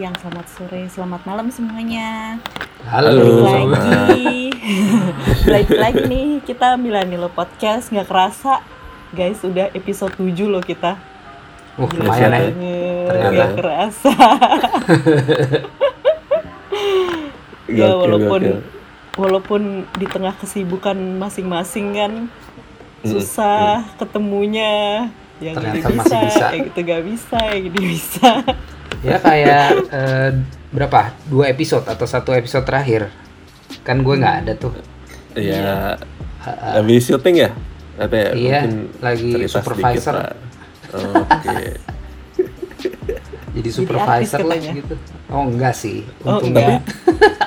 siang, selamat sore, selamat malam semuanya. Halo. Balik lagi, balik lagi nih kita Milanilo Podcast nggak kerasa guys udah episode 7 loh kita. Uh, lumayan ya. Ternyata. nggak kerasa. ya walaupun gokil. walaupun di tengah kesibukan masing-masing kan Mm, susah ketemunya yang Ternyata masih bisa, bisa. yang gitu gak bisa, yang ini bisa. Ya kayak eh, berapa? Dua episode atau satu episode terakhir. Kan gue nggak ada tuh. Iya. Habis syuting ya? Apa ya? Iya, Mungkin lagi supervisor. Oh, Oke. Jadi supervisor lah katanya. gitu. Oh enggak sih. Oh Untung enggak.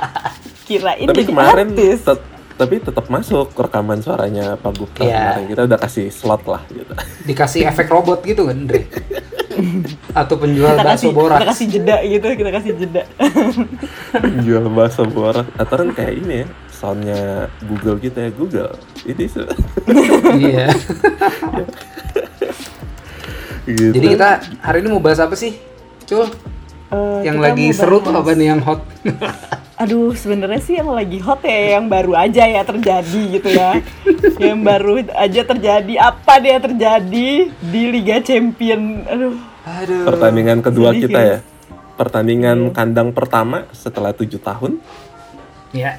Kirain Tapi kemarin artis. tet- tapi tetap masuk rekaman suaranya Pak Gupta Iya. kemarin kita udah kasih slot lah gitu. dikasih efek robot gitu kan, Dre? Atau penjual kita bakso kasih, borak. kita kasih jeda gitu, kita kasih jeda. Jual bakso borak atau kan kayak ini ya soundnya Google gitu ya Google ini se- Iya. gitu. Jadi kita hari ini mau bahas apa sih? Cul, Eh, yang lagi seru tuh apa nih yang hot? Aduh, sebenarnya sih yang lagi hot ya, yang baru aja ya terjadi gitu ya. yang baru aja terjadi, apa dia terjadi di Liga Champion. Aduh, Aduh. pertandingan kedua sedih, kita ya pertandingan kandang pertama setelah tujuh tahun Ya.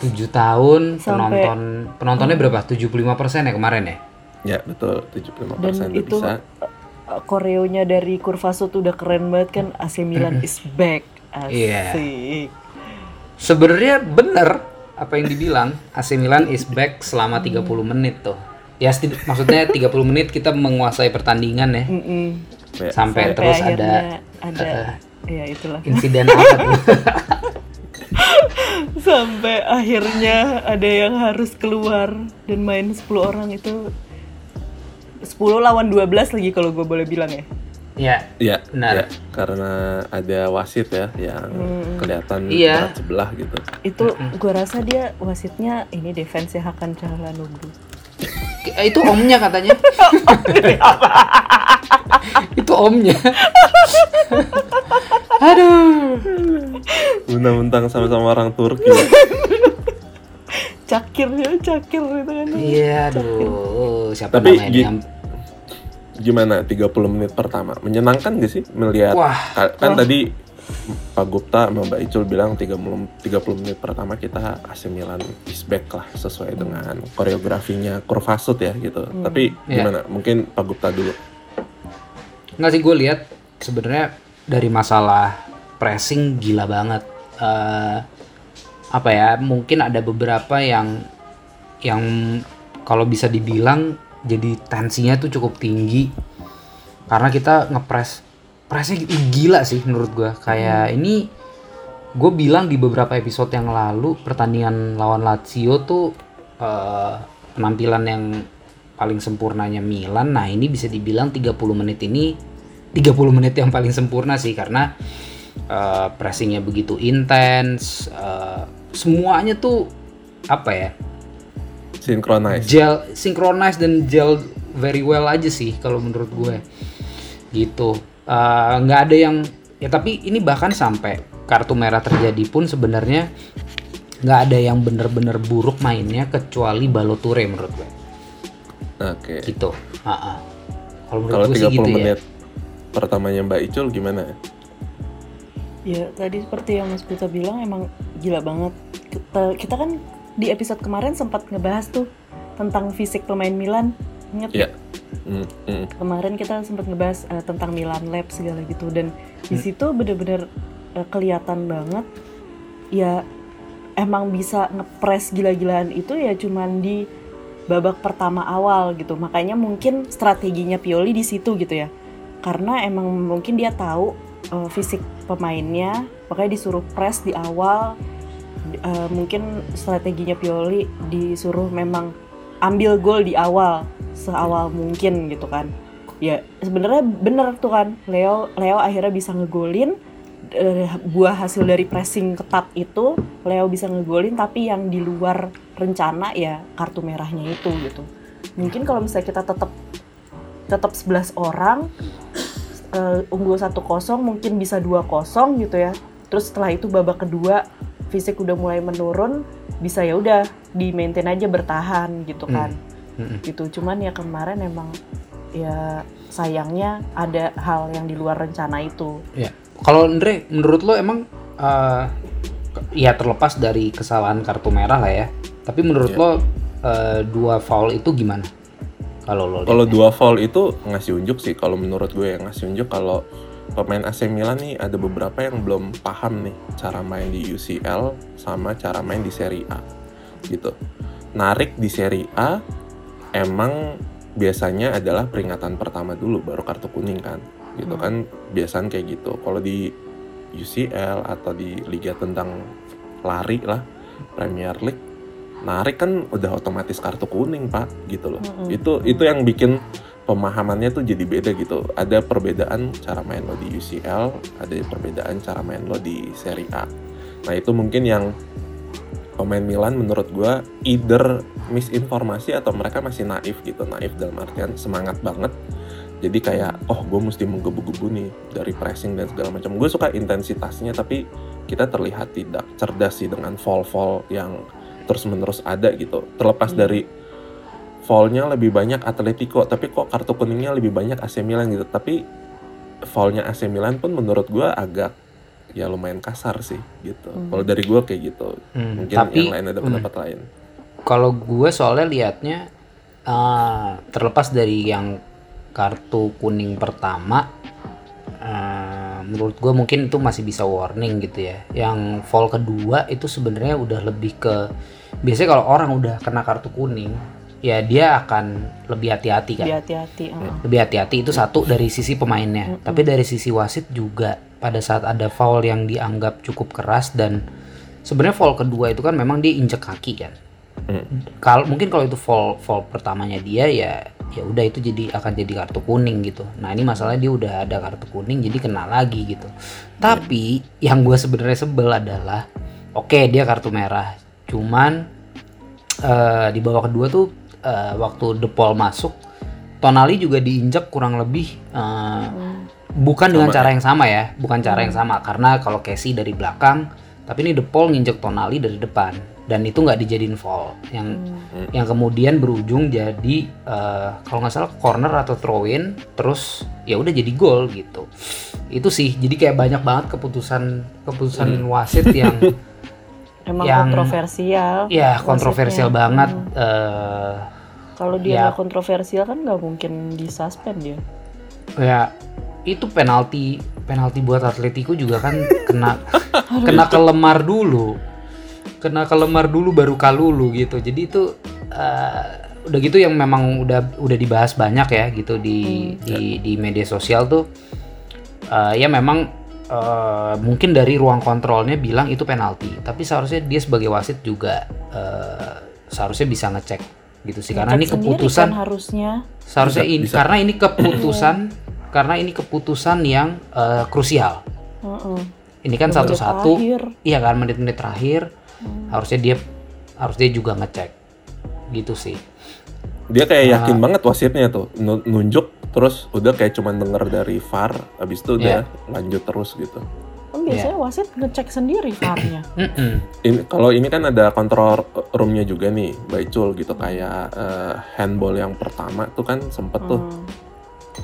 7 tahun Sampai- penonton penontonnya berapa? 75% ya kemarin ya? ya betul 75% dan udah itu bisa koreonya dari Kurvasut udah keren banget kan. AC Milan is back. Iya. Asik. Sebenarnya bener apa yang dibilang AC Milan is back selama 30 menit tuh. Ya maksudnya 30 menit kita menguasai pertandingan ya. Mm-mm. Ya. Sampai, Sampai terus ada ada, eh, ya itulah. insiden apa tuh? Sampai akhirnya ada yang harus keluar dan main 10 orang itu 10 lawan 12 lagi kalau gue boleh bilang ya. ya, Iya, Benar. iya. karena ada wasit ya yang kelihatan Iya. berat sebelah gitu. Itu gue rasa dia wasitnya ini defense ya Hakan Calhanoglu. Eh, itu omnya katanya. itu omnya. Aduh. Mentang-mentang sama-sama orang Turki. Cakir ya, cakir gitu kan. Iya, aduh. Siapa Tapi namanya? gi- yang- Gimana 30 menit pertama? Menyenangkan gak sih melihat Wah. ka- kan tadi Pak Gupta sama Mbak Icul bilang 30, 30 menit pertama kita AC Milan is back lah sesuai dengan koreografinya Kurvasut ya gitu. Tapi Iya. gimana? Mungkin Pak Gupta dulu. Nggak sih gue lihat sebenarnya dari masalah pressing gila banget. Eh, apa ya? Mungkin ada beberapa yang yang kalau bisa dibilang jadi tensinya tuh cukup tinggi karena kita ngepres pressnya gila sih menurut gue. Kayak ini gue bilang di beberapa episode yang lalu pertandingan lawan Lazio tuh eh, penampilan yang paling sempurnanya Milan. Nah, ini bisa dibilang 30 menit ini 30 menit yang paling sempurna sih karena eh, pressingnya begitu intens, eh, semuanya tuh apa ya? Synchronize. Gel synchronize dan gel very well aja sih kalau menurut gue. Gitu. Eh, nggak ada yang ya tapi ini bahkan sampai kartu merah terjadi pun sebenarnya nggak ada yang bener-bener buruk mainnya kecuali Baloture menurut gue Oke. gitu. Ah, ah. Kalau menurut Kalau gue 30 sih gitu ya. menit pertamanya Mbak Icul gimana? Ya tadi seperti yang Mas Kuta bilang emang gila banget. Kita, kita kan di episode kemarin sempat ngebahas tuh tentang fisik pemain Milan. Ingat Iya. Hmm, hmm. kemarin kita sempat ngebahas eh, tentang Milan Lab segala gitu dan di situ bener-bener eh, kelihatan banget ya emang bisa ngepres gila-gilaan itu ya cuman di babak pertama awal gitu makanya mungkin strateginya Pioli di situ gitu ya karena emang mungkin dia tahu eh, fisik pemainnya makanya disuruh press di awal Eh, mungkin strateginya Pioli disuruh memang ambil gol di awal seawal mungkin gitu kan. Ya sebenarnya bener tuh kan Leo Leo akhirnya bisa ngegolin eh, buah hasil dari pressing ketat itu Leo bisa ngegolin tapi yang di luar rencana ya kartu merahnya itu gitu. Mungkin kalau misalnya kita tetap tetap 11 orang eh, unggul 1-0 mungkin bisa 2-0 gitu ya. Terus setelah itu babak kedua fisik udah mulai menurun, bisa ya udah di maintain aja bertahan gitu kan. Mm-mm. Gitu. Cuman ya kemarin emang ya sayangnya ada hal yang di luar rencana itu. Ya. Kalau Andre, menurut lo emang eh, ke- ya terlepas dari kesalahan kartu merah lah ya. Tapi menurut Iya. lo eh, dua foul itu gimana? Kalau lo Kalau dua foul itu ngasih unjuk sih kalau menurut gue yang ngasih unjuk kalau pemain AC Milan nih ada beberapa yang belum paham nih cara main di UCL sama cara main di Serie A gitu. Narik di Serie A emang biasanya adalah peringatan pertama dulu baru kartu kuning kan. Gitu Hmm. kan biasanya kayak gitu. Kalau di UCL atau di liga tentang lari lah Premier League narik kan udah otomatis kartu kuning pak gitu loh. Mm-mm. itu itu yang bikin pemahamannya tuh jadi beda gitu. Ada perbedaan cara main lo di UCL ada perbedaan cara main lo di Serie A. Nah itu mungkin yang pemain Milan menurut gua either misinformasi atau mereka masih naif gitu. Naif dalam artian semangat banget. Jadi kayak oh gue mesti menggebu-gebu nih dari pressing dan segala macam. Gue suka intensitasnya tapi kita terlihat tidak cerdas sih dengan fall-fall yang terus-menerus ada gitu. Terlepas Hmm. dari foulnya lebih banyak Atletico tapi kok kartu kuningnya lebih banyak AC Milan gitu. Tapi foulnya AC Milan pun menurut gua agak ya lumayan kasar sih gitu. Hmm. kalau dari gua kayak gitu. Hmm, mungkin tapi yang lain ada hmm, pendapat lain. Kalau gue soalnya liatnya eh, terlepas dari yang kartu kuning pertama eh, menurut gue mungkin itu masih bisa warning gitu ya. Yang foul kedua itu sebenarnya udah lebih ke biasanya kalau orang udah kena kartu kuning ya dia akan lebih hati-hati kan Lebih hati-hati. heeh. lebih hati-hati itu satu dari sisi pemainnya Mm-mm. tapi dari sisi wasit juga pada saat ada foul yang dianggap cukup keras dan sebenarnya foul kedua itu kan memang dia injek kaki kan Hmm. kalau mungkin kalau itu foul foul pertamanya dia ya ya udah itu jadi akan jadi kartu kuning gitu nah ini masalahnya dia udah ada kartu kuning jadi kena lagi gitu tapi yang gue sebenarnya sebel adalah oke dia kartu merah cuman eh, di babak kedua tuh eh, waktu De Paul masuk Tonali juga diinjak kurang lebih eh, Hmm. bukan dengan cara yang sama ya bukan cara yang sama. Karena kalau Casey dari belakang tapi ini De Paul nginjek Tonali dari depan. Dan itu nggak dijadiin foul. Yang Hmm. yang kemudian berujung jadi eh, kalau nggak salah corner atau throw in terus ya udah jadi gol gitu. Itu sih jadi kayak banyak banget keputusan keputusan wasit yang Emang Yang- kontroversial. ya kontroversial wasitnya. banget Hmm. eh, Kalau dia Ya. kontroversial kan nggak mungkin disuspend ya. ya itu penalti penalti buat Atletico juga kan kena kena kelemar dulu kena kelemar dulu baru kalulu gitu jadi itu eh, udah gitu yang memang udah udah dibahas banyak ya gitu di di, di media sosial tuh eh, ya memang eh, mungkin dari ruang kontrolnya bilang itu penalti tapi seharusnya dia sebagai wasit juga eh, seharusnya bisa ngecek gitu sih karena ini Ngecek keputusan kan harusnya. seharusnya Bisa, ini bisa. karena ini keputusan karena ini keputusan yang eh, krusial Heeh. ini kan satu-satu iya kan menit-menit terakhir Hmm. harusnya dia harus dia juga ngecek gitu sih dia kayak Ah. yakin banget wasitnya tuh nu- nunjuk terus udah kayak cuman denger dari VAR habis itu udah Iya. lanjut terus gitu Kan biasanya wasit ngecek sendiri VAR-nya. Ini kalau ini kan ada kontrol roomnya juga nih Baicul gitu kayak eh, handball yang pertama tuh kan sempet tuh Hmm.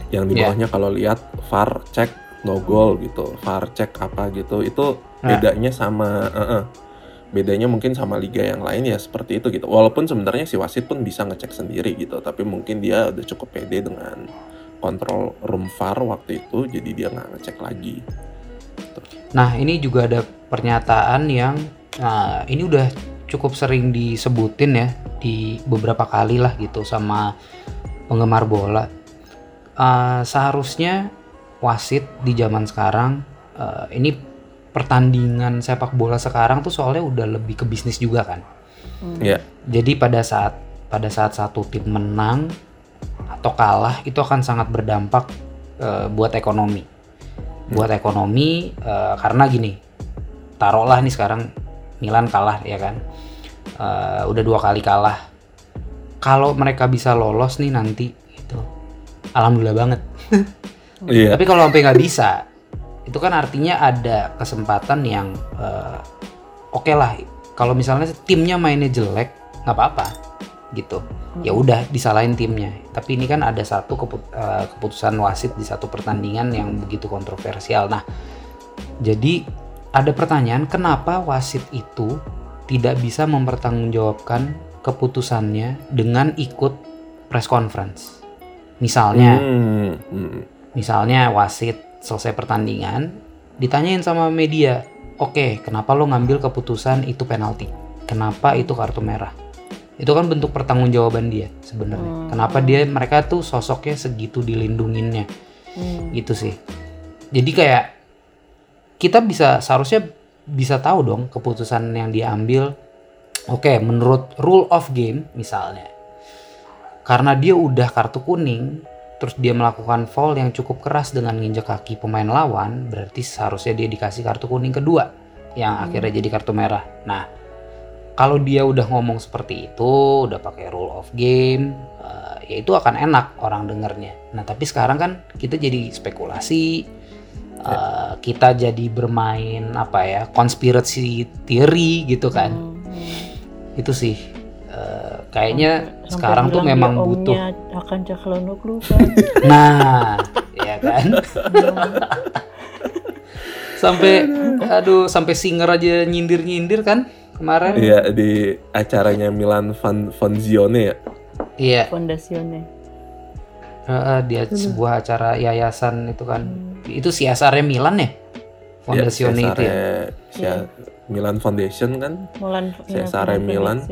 yang di Iya. bawahnya kalau lihat VAR cek no goal gitu VAR cek apa gitu itu Nah. bedanya sama eh, eh. Bedanya mungkin sama liga yang lain ya seperti itu gitu. Walaupun sebenarnya si wasit pun bisa ngecek sendiri gitu tapi mungkin dia udah cukup pede dengan kontrol room VAR waktu itu jadi dia nggak ngecek lagi. Nah ini juga ada pernyataan yang nah, ini udah cukup sering disebutin ya di beberapa kali lah gitu sama penggemar bola. Eh, seharusnya wasit di zaman sekarang eh, ini pertandingan sepak bola sekarang tuh soalnya udah lebih ke bisnis juga kan Hmm. ya Jadi pada saat pada saat satu tim menang atau kalah itu akan sangat berdampak eh, buat ekonomi. Buat ekonomi eh, karena gini. Taruhlah nih sekarang Milan kalah ya kan. Eh, udah dua kali kalah. Kalau mereka bisa lolos nih nanti itu alhamdulillah banget. Iya. Tapi kalau sampai nggak bisa, itu kan artinya ada kesempatan yang eh, oke lah. Kalau misalnya timnya mainnya jelek, nggak apa-apa, gitu. Ya udah disalahin timnya. Tapi ini kan ada satu keput- eh, keputusan wasit di satu pertandingan yang begitu kontroversial. Nah, jadi ada pertanyaan kenapa wasit itu tidak bisa mempertanggungjawabkan keputusannya dengan ikut press conference. Misalnya, Hmm, hmm. misalnya wasit selesai pertandingan ditanyain sama media oke kenapa lo ngambil keputusan itu penalti? Kenapa itu kartu merah? Itu kan bentuk pertanggungjawaban dia sebenarnya. Hmm. kenapa dia mereka tuh sosoknya segitu dilindunginnya. Hmm. gitu sih. Jadi kayak kita bisa seharusnya bisa tahu dong keputusan yang diambil. Oke menurut rule of game misalnya karena dia udah kartu kuning terus dia melakukan foul yang cukup keras dengan nginjek kaki pemain lawan berarti seharusnya dia dikasih kartu kuning kedua yang akhirnya jadi kartu merah. Nah kalau dia udah ngomong seperti itu udah pakai rule of game eh, ya itu akan enak orang dengernya. Nah tapi sekarang kan kita jadi spekulasi eh, kita jadi bermain apa ya konspirasi teori gitu kan. Hmm, hmm. itu sih eh, kayaknya Sampai sekarang tuh memang butuh. Akan Caklanoglu kan. nah ya kan? Sampai aduh. sampai singer aja nyindir-nyindir kan kemarin? Iya di acaranya Milan Van Fonzione ya. iya. Fondasionnya. Heeh, dia sebuah acara yayasan itu kan. Itu CSR-nya Milan ya? Fondazione Ya, itu ya Sia- Milan Foundation kan. Mulan Cesare Milan.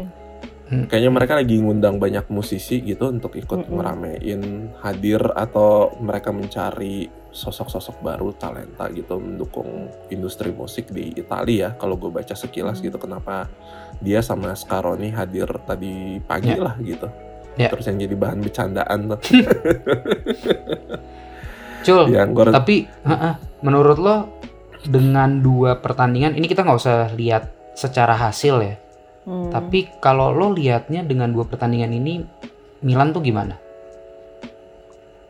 Kayaknya mereka lagi ngundang banyak musisi gitu untuk ikut Mm-mm. ngeramein hadir atau mereka mencari sosok-sosok baru talenta gitu mendukung industri musik di Italia ya. Kalau gue baca sekilas Hmm. gitu kenapa dia sama Scaroni hadir tadi pagi Ya. lah gitu. Ya. Terus yang jadi bahan bercandaan tuh. Cul yang gue tapi heeh, menurut lo dengan dua pertandingan ini kita nggak usah lihat secara hasil ya Hmm. Tapi kalau lo liatnya dengan dua pertandingan ini Milan tuh gimana?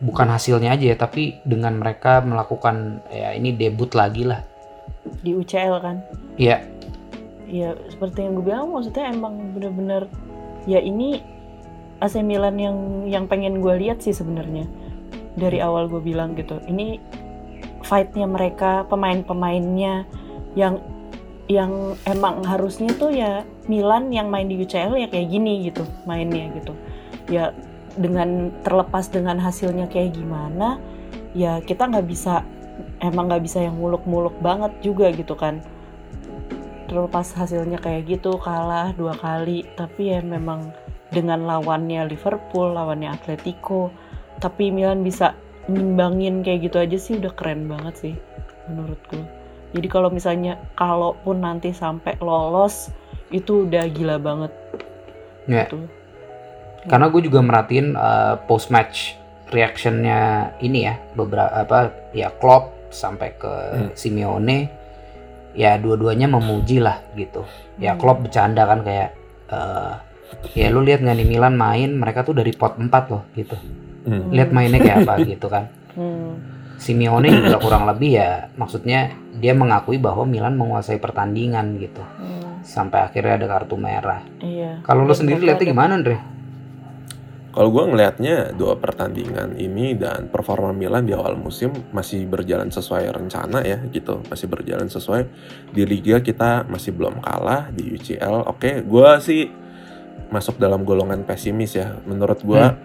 Bukan hasilnya aja ya, tapi dengan mereka melakukan ya ini debut lagi lah. di UCL kan. Iya, Ya seperti yang gue bilang maksudnya emang bener-bener ya ini AC Milan yang yang pengen gue lihat sih sebenarnya dari awal gue bilang gitu ini fightnya mereka pemain-pemainnya yang yang emang harusnya tuh ya Milan yang main di UCL ya kayak gini gitu mainnya gitu. Ya dengan terlepas dengan hasilnya kayak gimana ya kita nggak bisa emang nggak bisa yang muluk-muluk banget juga gitu kan. Terlepas hasilnya kayak gitu kalah dua kali tapi ya memang dengan lawannya Liverpool lawannya Atletico tapi Milan bisa nyimbangin kayak gitu aja sih udah keren banget sih menurutku jadi kalau misalnya kalaupun nanti sampai lolos itu udah gila banget Ya. gitu. karena gue juga merhatiin post match reactionnya ini ya beberapa apa ya Klopp sampai ke Hmm. Simeone ya dua-duanya memuji lah gitu. Ya Hmm. Klopp bercanda kan kayak eh, ya lu lihat nggak nih Milan main mereka tuh dari pot 4 loh gitu. Hmm. Lihat mainnya kayak apa gitu kan. Hmm. Simeone juga kurang lebih ya maksudnya dia mengakui bahwa Milan menguasai pertandingan gitu Hmm. sampai akhirnya ada kartu merah. Iya. Kalau lo sendiri lihatnya gimana Andre? Kalau gue ngelihatnya dua pertandingan ini dan performa Milan di awal musim masih berjalan sesuai rencana ya gitu, masih berjalan sesuai di Liga kita masih belum kalah di UCL. Oke, gue sih masuk dalam golongan pesimis ya. Menurut gue Hmm.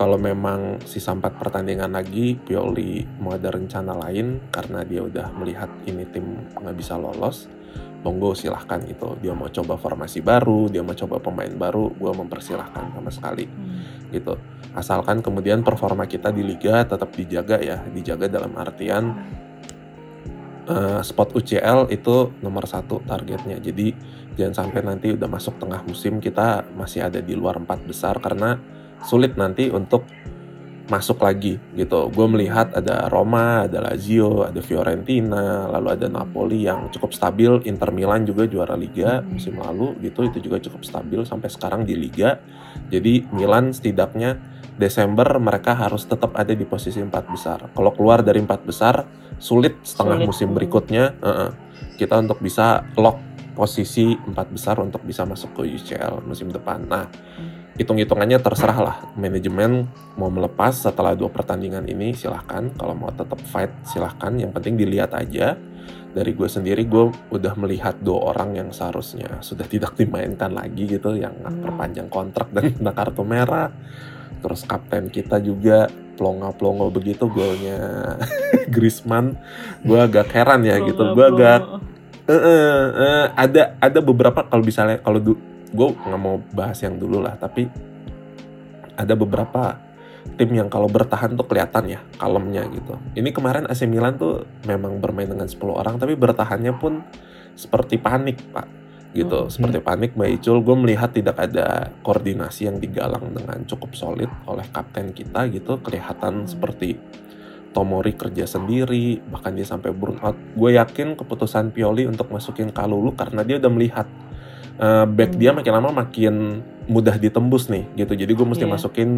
Kalau memang sisa empat pertandingan lagi Pioli mau ada rencana lain karena dia udah melihat ini tim nggak bisa lolos. Monggo silahkan gitu. Dia mau coba formasi baru, dia mau coba pemain baru, gue mempersilahkan sama sekali Hmm. gitu. Asalkan kemudian performa kita di liga tetap dijaga ya, dijaga dalam artian eh, spot UCL itu nomor satu targetnya. Jadi jangan sampai nanti udah masuk tengah musim kita masih ada di luar empat besar karena sulit nanti untuk masuk lagi gitu. Gue melihat ada Roma, ada Lazio, ada Fiorentina, lalu ada Napoli yang cukup stabil. Inter Milan juga juara Liga musim lalu gitu, itu juga cukup stabil sampai sekarang di Liga. Jadi Milan setidaknya Desember mereka harus tetap ada di posisi empat besar. Kalau keluar dari empat besar sulit setengah Sulit. musim berikutnya uh-uh, kita untuk bisa lock posisi empat besar untuk bisa masuk ke UCL musim depan. Nah, hitung-hitungannya terserah lah manajemen mau melepas setelah dua pertandingan ini silahkan. Kalau mau tetap fight silahkan. Yang penting dilihat aja. Dari gue sendiri gue udah melihat dua orang yang seharusnya sudah tidak dimainkan lagi gitu yang Hmm. perpanjang kontrak dan kena kartu merah. Terus kapten kita juga plongo-plongo begitu golnya Griezmann. Gue agak heran ya gitu. Gue agak Eh, eh, eh, ada ada beberapa kalau misalnya kalau du, gue nggak mau bahas yang dulu lah tapi ada beberapa tim yang kalau bertahan tuh kelihatan ya kalemnya gitu. Ini kemarin AC Milan tuh memang bermain dengan 10 orang tapi bertahannya pun seperti panik pak. Gitu Hmm. seperti panik Mbak Icul. Gue melihat tidak ada koordinasi yang digalang dengan cukup solid oleh kapten kita gitu. Kelihatan Hmm. seperti Tomori kerja sendiri bahkan dia sampai burnout. Gue yakin keputusan Pioli untuk masukin Kalulu karena dia udah melihat eh, back Hmm. dia makin lama makin mudah ditembus nih gitu. Jadi gue mesti Iya. masukin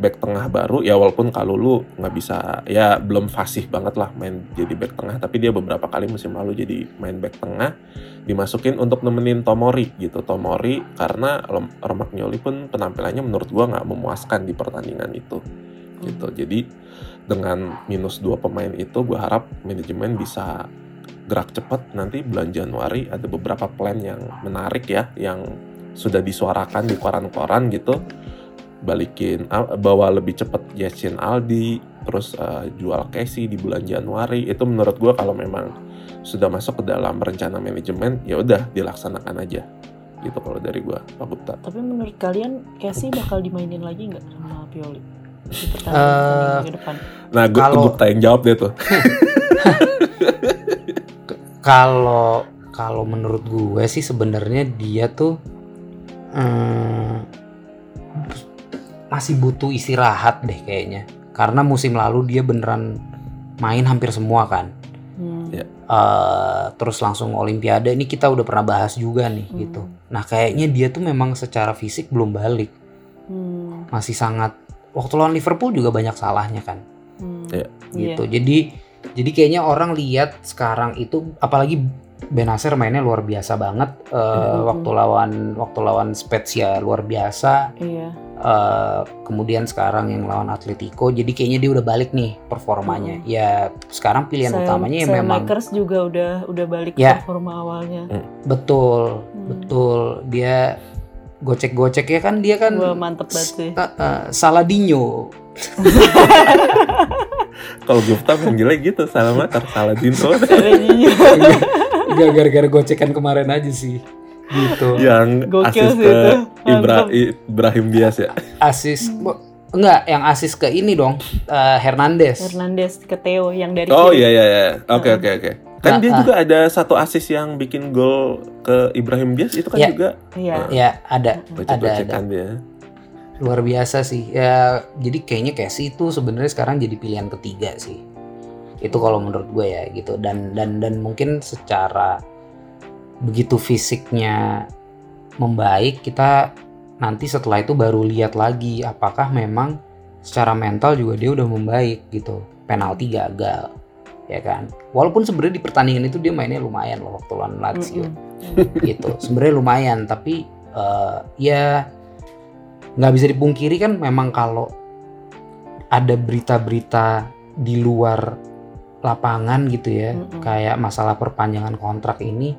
back tengah baru. Ya walaupun Kalulu nggak bisa ya belum fasih banget lah main jadi back tengah. Tapi dia beberapa kali musim lalu jadi main back tengah. Dimasukin untuk nemenin Tomori gitu. Tomori karena Romagnoli pun penampilannya menurut gua nggak memuaskan di pertandingan itu gitu. Jadi dengan minus dua pemain itu gue harap manajemen bisa gerak cepat nanti bulan Januari ada beberapa plan yang menarik ya yang sudah disuarakan di koran-koran gitu. Balikin Al- bawa lebih cepat Yassin Aldi terus eh, jual Casey di bulan Januari. Itu menurut gue kalau memang sudah masuk ke dalam rencana manajemen ya udah dilaksanakan aja. Gitu kalau dari gue Pak Gupta. Tapi menurut kalian Casey bakal dimainin lagi nggak sama Pioli di pertandingan ke depan? nah gue Kalau- Gupta yang jawab deh tuh Kalau kalau menurut gue sih sebenarnya dia tuh eh, masih butuh istirahat deh kayaknya. Karena musim lalu dia beneran main hampir semua kan. Hmm. Ya. Eh, terus langsung Olimpiade ini kita udah pernah bahas juga nih Hmm. gitu. Nah kayaknya dia tuh memang secara fisik belum balik, Hmm. masih sangat. Waktu lawan Liverpool juga banyak salahnya kan. Hmm. Iya. gitu. Jadi jadi kayaknya orang lihat sekarang itu apalagi Benacer mainnya luar biasa banget Eh, Mm-mm. waktu lawan waktu lawan Spezia luar biasa. Iya. Eh, kemudian sekarang yang lawan Atletico jadi kayaknya dia udah balik nih performanya. Mm. Ya sekarang pilihan Sam- utamanya ya Sam memang Lakers juga udah udah balik Ya. performa awalnya. betul Hmm. betul dia gocek-gocek ya kan dia kan Gua mantep banget sih. eh, eh, Saladinho kalau Gupta manggilnya gitu salah mater salah Dino. Gak gara-gara gocekan kemarin aja sih gitu. yang Gokil asis ke itu. Ibra-. Ibrahim Diaz ya asis enggak yang asis ke ini dong eh, Hernandez Hernandez ke Theo yang dari Oh iya iya iya. Oke oke oke. Kan Nah, dia ah. juga ada satu asis yang bikin gol ke Ibrahim Diaz itu kan Ya. juga Iya. ya ada ada ada dia. Luar biasa sih. Ya jadi kayaknya Casey itu sebenarnya sekarang jadi pilihan ketiga sih. Itu kalau menurut gue ya gitu. Dan dan dan mungkin secara begitu fisiknya membaik kita nanti setelah itu baru lihat lagi apakah memang secara mental juga dia udah membaik gitu. Penalti gagal ya kan? Walaupun sebenarnya di pertandingan itu dia mainnya lumayan loh waktu lawan Lazio. Mm-mm. gitu. Sebenarnya lumayan tapi eh, ya nggak bisa dipungkiri kan memang kalau ada berita-berita di luar lapangan gitu ya Mm-mm. kayak masalah perpanjangan kontrak ini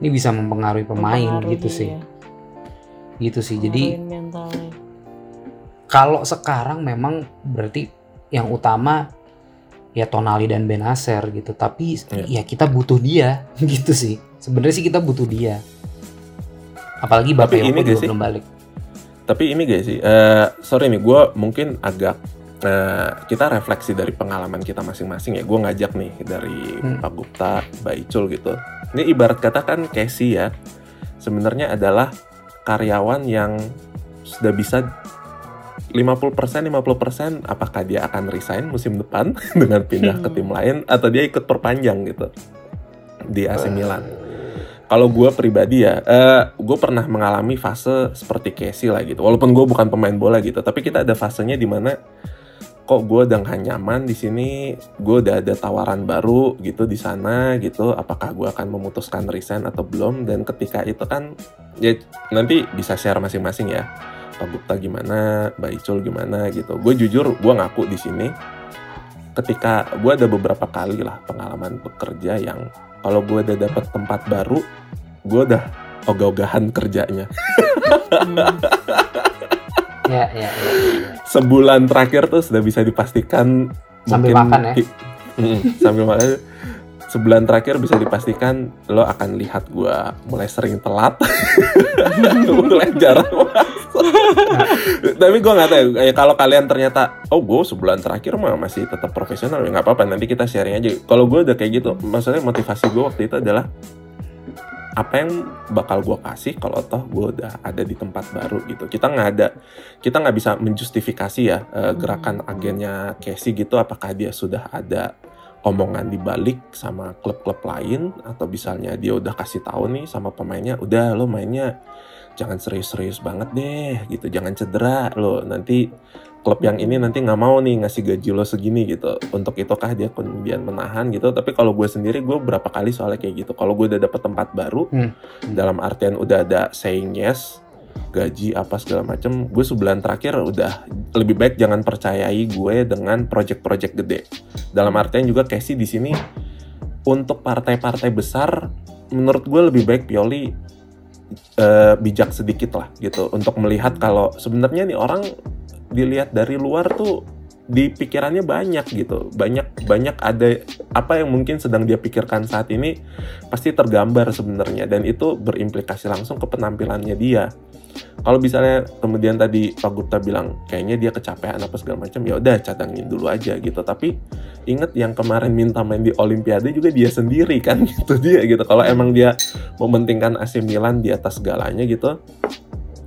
ini bisa mempengaruhi pemain Mempengaruhi, gitu sih ya. gitu sih jadi mentalnya. kalau sekarang memang berarti yang utama ya Tonali dan Benacer gitu tapi Iya. ya kita butuh dia gitu sih sebenarnya sih kita butuh dia apalagi Tapi Bakayoko ini juga sih? belum balik Tapi ini guys sih, eh, sorry nih, gue mungkin agak eh, kita refleksi dari pengalaman kita masing-masing ya. Gue ngajak nih dari Hmm. Pak Gupta, Mbak Icul gitu. Ini ibarat kata kan Casey ya, sebenarnya adalah karyawan yang sudah bisa 50% 50% apakah dia akan resign musim depan dengan pindah ke Hmm. tim lain atau dia ikut perpanjang gitu di AC Milan. Kalau gue pribadi ya, uh, gue pernah mengalami fase seperti Casey lah gitu. Walaupun gue bukan pemain bola gitu, tapi kita ada fasenya di mana kok gue udah gak nyaman di sini, gue udah ada tawaran baru gitu di sana gitu. Apakah gue akan memutuskan resign atau belum? Dan ketika itu kan, ya nanti bisa share masing-masing ya. Pak Gupta gimana, Mbak Icul gimana gitu. Gue jujur, gue ngaku di sini. Ketika gue ada beberapa kali lah pengalaman bekerja yang kalau gue udah dapet tempat baru gue udah ogah-ogahan kerjanya. Ya, ya, ya. sebulan terakhir tuh sudah bisa dipastikan sambil mungkin, makan ya? sambil makan. Sebulan terakhir bisa dipastikan lo akan lihat gue mulai sering telat. Mulai jarang tapi gue nggak tahu ya kalau kalian ternyata oh gue sebulan terakhir mah masih tetap profesional ya nggak apa-apa nanti kita sharing aja. Kalau gue udah kayak gitu maksudnya motivasi gue waktu itu adalah apa yang bakal gue kasih kalau toh gue udah ada di tempat baru gitu. Kita nggak ada kita nggak bisa menjustifikasi ya uh, gerakan agennya Casey gitu apakah dia sudah ada omongan di balik sama klub-klub lain atau misalnya dia udah kasih tahu nih sama pemainnya udah lo mainnya jangan serius-serius banget deh gitu. Jangan cedera lo. Nanti klub yang ini nanti nggak mau nih ngasih gaji lo segini gitu. Untuk itu kah dia kemudian menahan gitu. Tapi kalau gue sendiri gue berapa kali soalnya kayak gitu. Kalau gue udah dapet tempat baru hmm. dalam artian udah ada saying yes gaji apa segala macem gue sebulan terakhir udah lebih baik jangan percayai gue dengan project-project gede. Dalam artian juga Casey di sini untuk partai-partai besar menurut gue lebih baik Pioli uh, bijak sedikit lah gitu untuk melihat kalau sebenarnya nih orang dilihat dari luar tuh di pikirannya banyak gitu. Banyak banyak ada apa yang mungkin sedang dia pikirkan saat ini pasti tergambar sebenarnya dan itu berimplikasi langsung ke penampilannya dia kalau misalnya kemudian tadi Pak Gupta bilang kayaknya dia kecapean apa segala macam ya udah cadangin dulu aja gitu. Tapi inget yang kemarin minta main di Olimpiade juga dia sendiri kan gitu dia gitu. Kalau emang dia mementingkan AC Milan di atas segalanya gitu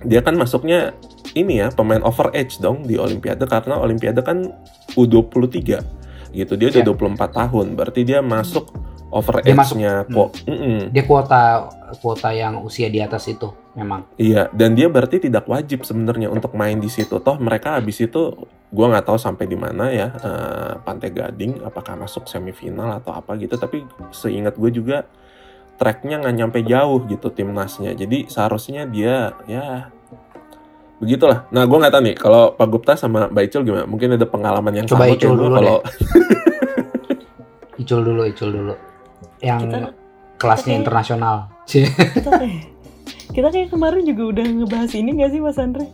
dia kan masuknya ini ya pemain over age dong di Olimpiade karena Olimpiade kan U23 gitu. Dia udah yeah. 24 tahun berarti dia masuk over age-nya hmm. mm -mm. dia kuota kuota yang usia di atas itu memang iya dan dia berarti tidak wajib sebenarnya untuk main di situ toh mereka habis itu gua nggak tahu sampai di mana ya uh, Pantai Gading apakah masuk semifinal atau apa gitu tapi seingat gue juga tracknya nggak nyampe jauh gitu timnasnya jadi seharusnya dia ya begitulah. Nah, gue nggak tahu nih kalau Pak Gupta sama Mbak Icul gimana? Mungkin ada pengalaman yang Coba sama Icul dulu kalau Icul dulu, Icul dulu. Yang kita, kelasnya kita internasional. Kita kayak, kita kayak kemarin juga udah ngebahas ini gak sih Mas Andre?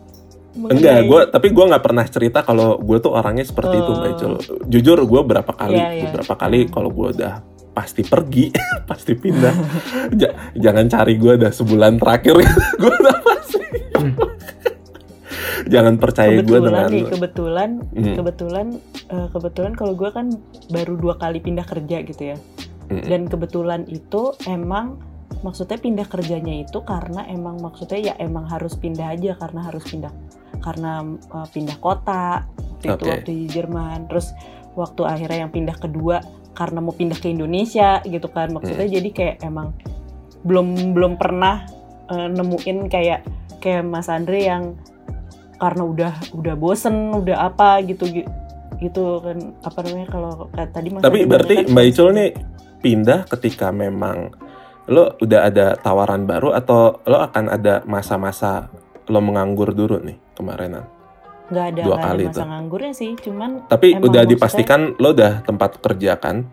Mengenai... Enggak, gue tapi gue nggak pernah cerita kalau gue tuh orangnya seperti oh. itu Mbak Icul. Jujur gue berapa kali, yeah, yeah. beberapa kali kalau gue udah pasti pergi, pasti pindah. jangan cari gue udah sebulan terakhir, gue udah pasti. Hmm jangan percaya gue dengan nih, kebetulan hmm. kebetulan uh, kebetulan kalau gue kan baru dua kali pindah kerja gitu ya hmm. dan kebetulan itu emang maksudnya pindah kerjanya itu karena emang maksudnya ya emang harus pindah aja karena harus pindah karena uh, pindah kota waktu okay. itu waktu di Jerman terus waktu akhirnya yang pindah kedua karena mau pindah ke Indonesia gitu kan maksudnya hmm. jadi kayak emang belum belum pernah uh, nemuin kayak kayak Mas Andre yang karena udah udah bosen udah apa gitu gitu kan apa namanya kalau kayak tadi mas tapi berarti kan mbak Icul nih pindah ketika memang lo udah ada tawaran baru atau lo akan ada masa-masa lo menganggur dulu nih kemarinan nggak ada dua kali ada masa itu. nganggurnya sih cuman tapi udah dipastikan lo udah tempat kerja kan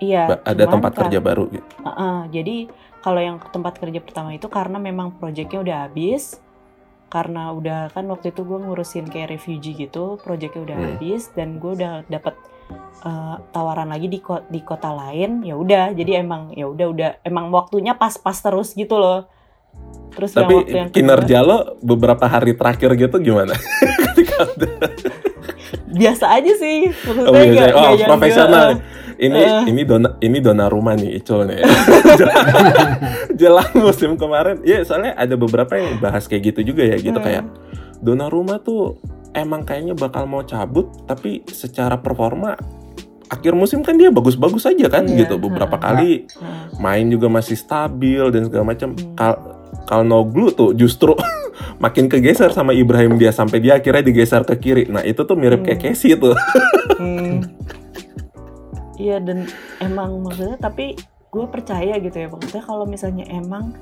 iya ada tempat kan, kerja baru gitu uh -uh, jadi kalau yang tempat kerja pertama itu karena memang proyeknya udah habis karena udah kan waktu itu gue ngurusin kayak refugee gitu proyeknya udah hmm. habis dan gue udah dapet uh, tawaran lagi di ko di kota lain ya udah. Jadi emang ya udah udah. Emang waktunya pas-pas terus gitu loh. Terus tapi yang waktu yang kinerja lo beberapa hari terakhir gitu gimana? Biasa aja sih. Maksudnya oh, biasa. Gak, oh profesional. uh, ini uh. ini dona ini dona rumah nih Icul nih. Jelang musim kemarin. Ya soalnya ada beberapa yang bahas kayak gitu juga ya gitu. Hmm. kayak dona rumah tuh emang kayaknya bakal mau cabut tapi secara performa akhir musim kan dia bagus-bagus aja kan Iya, gitu beberapa ha-ha. kali Nah, main juga masih stabil dan segala macam Hmm. Kal Kalnoglu tuh justru makin kegeser sama Ibrahim dia sampai dia akhirnya digeser ke kiri nah itu tuh mirip kayak Hmm. Casey tuh Hmm. Iya dan emang maksudnya tapi gue percaya gitu ya maksudnya kalau misalnya emang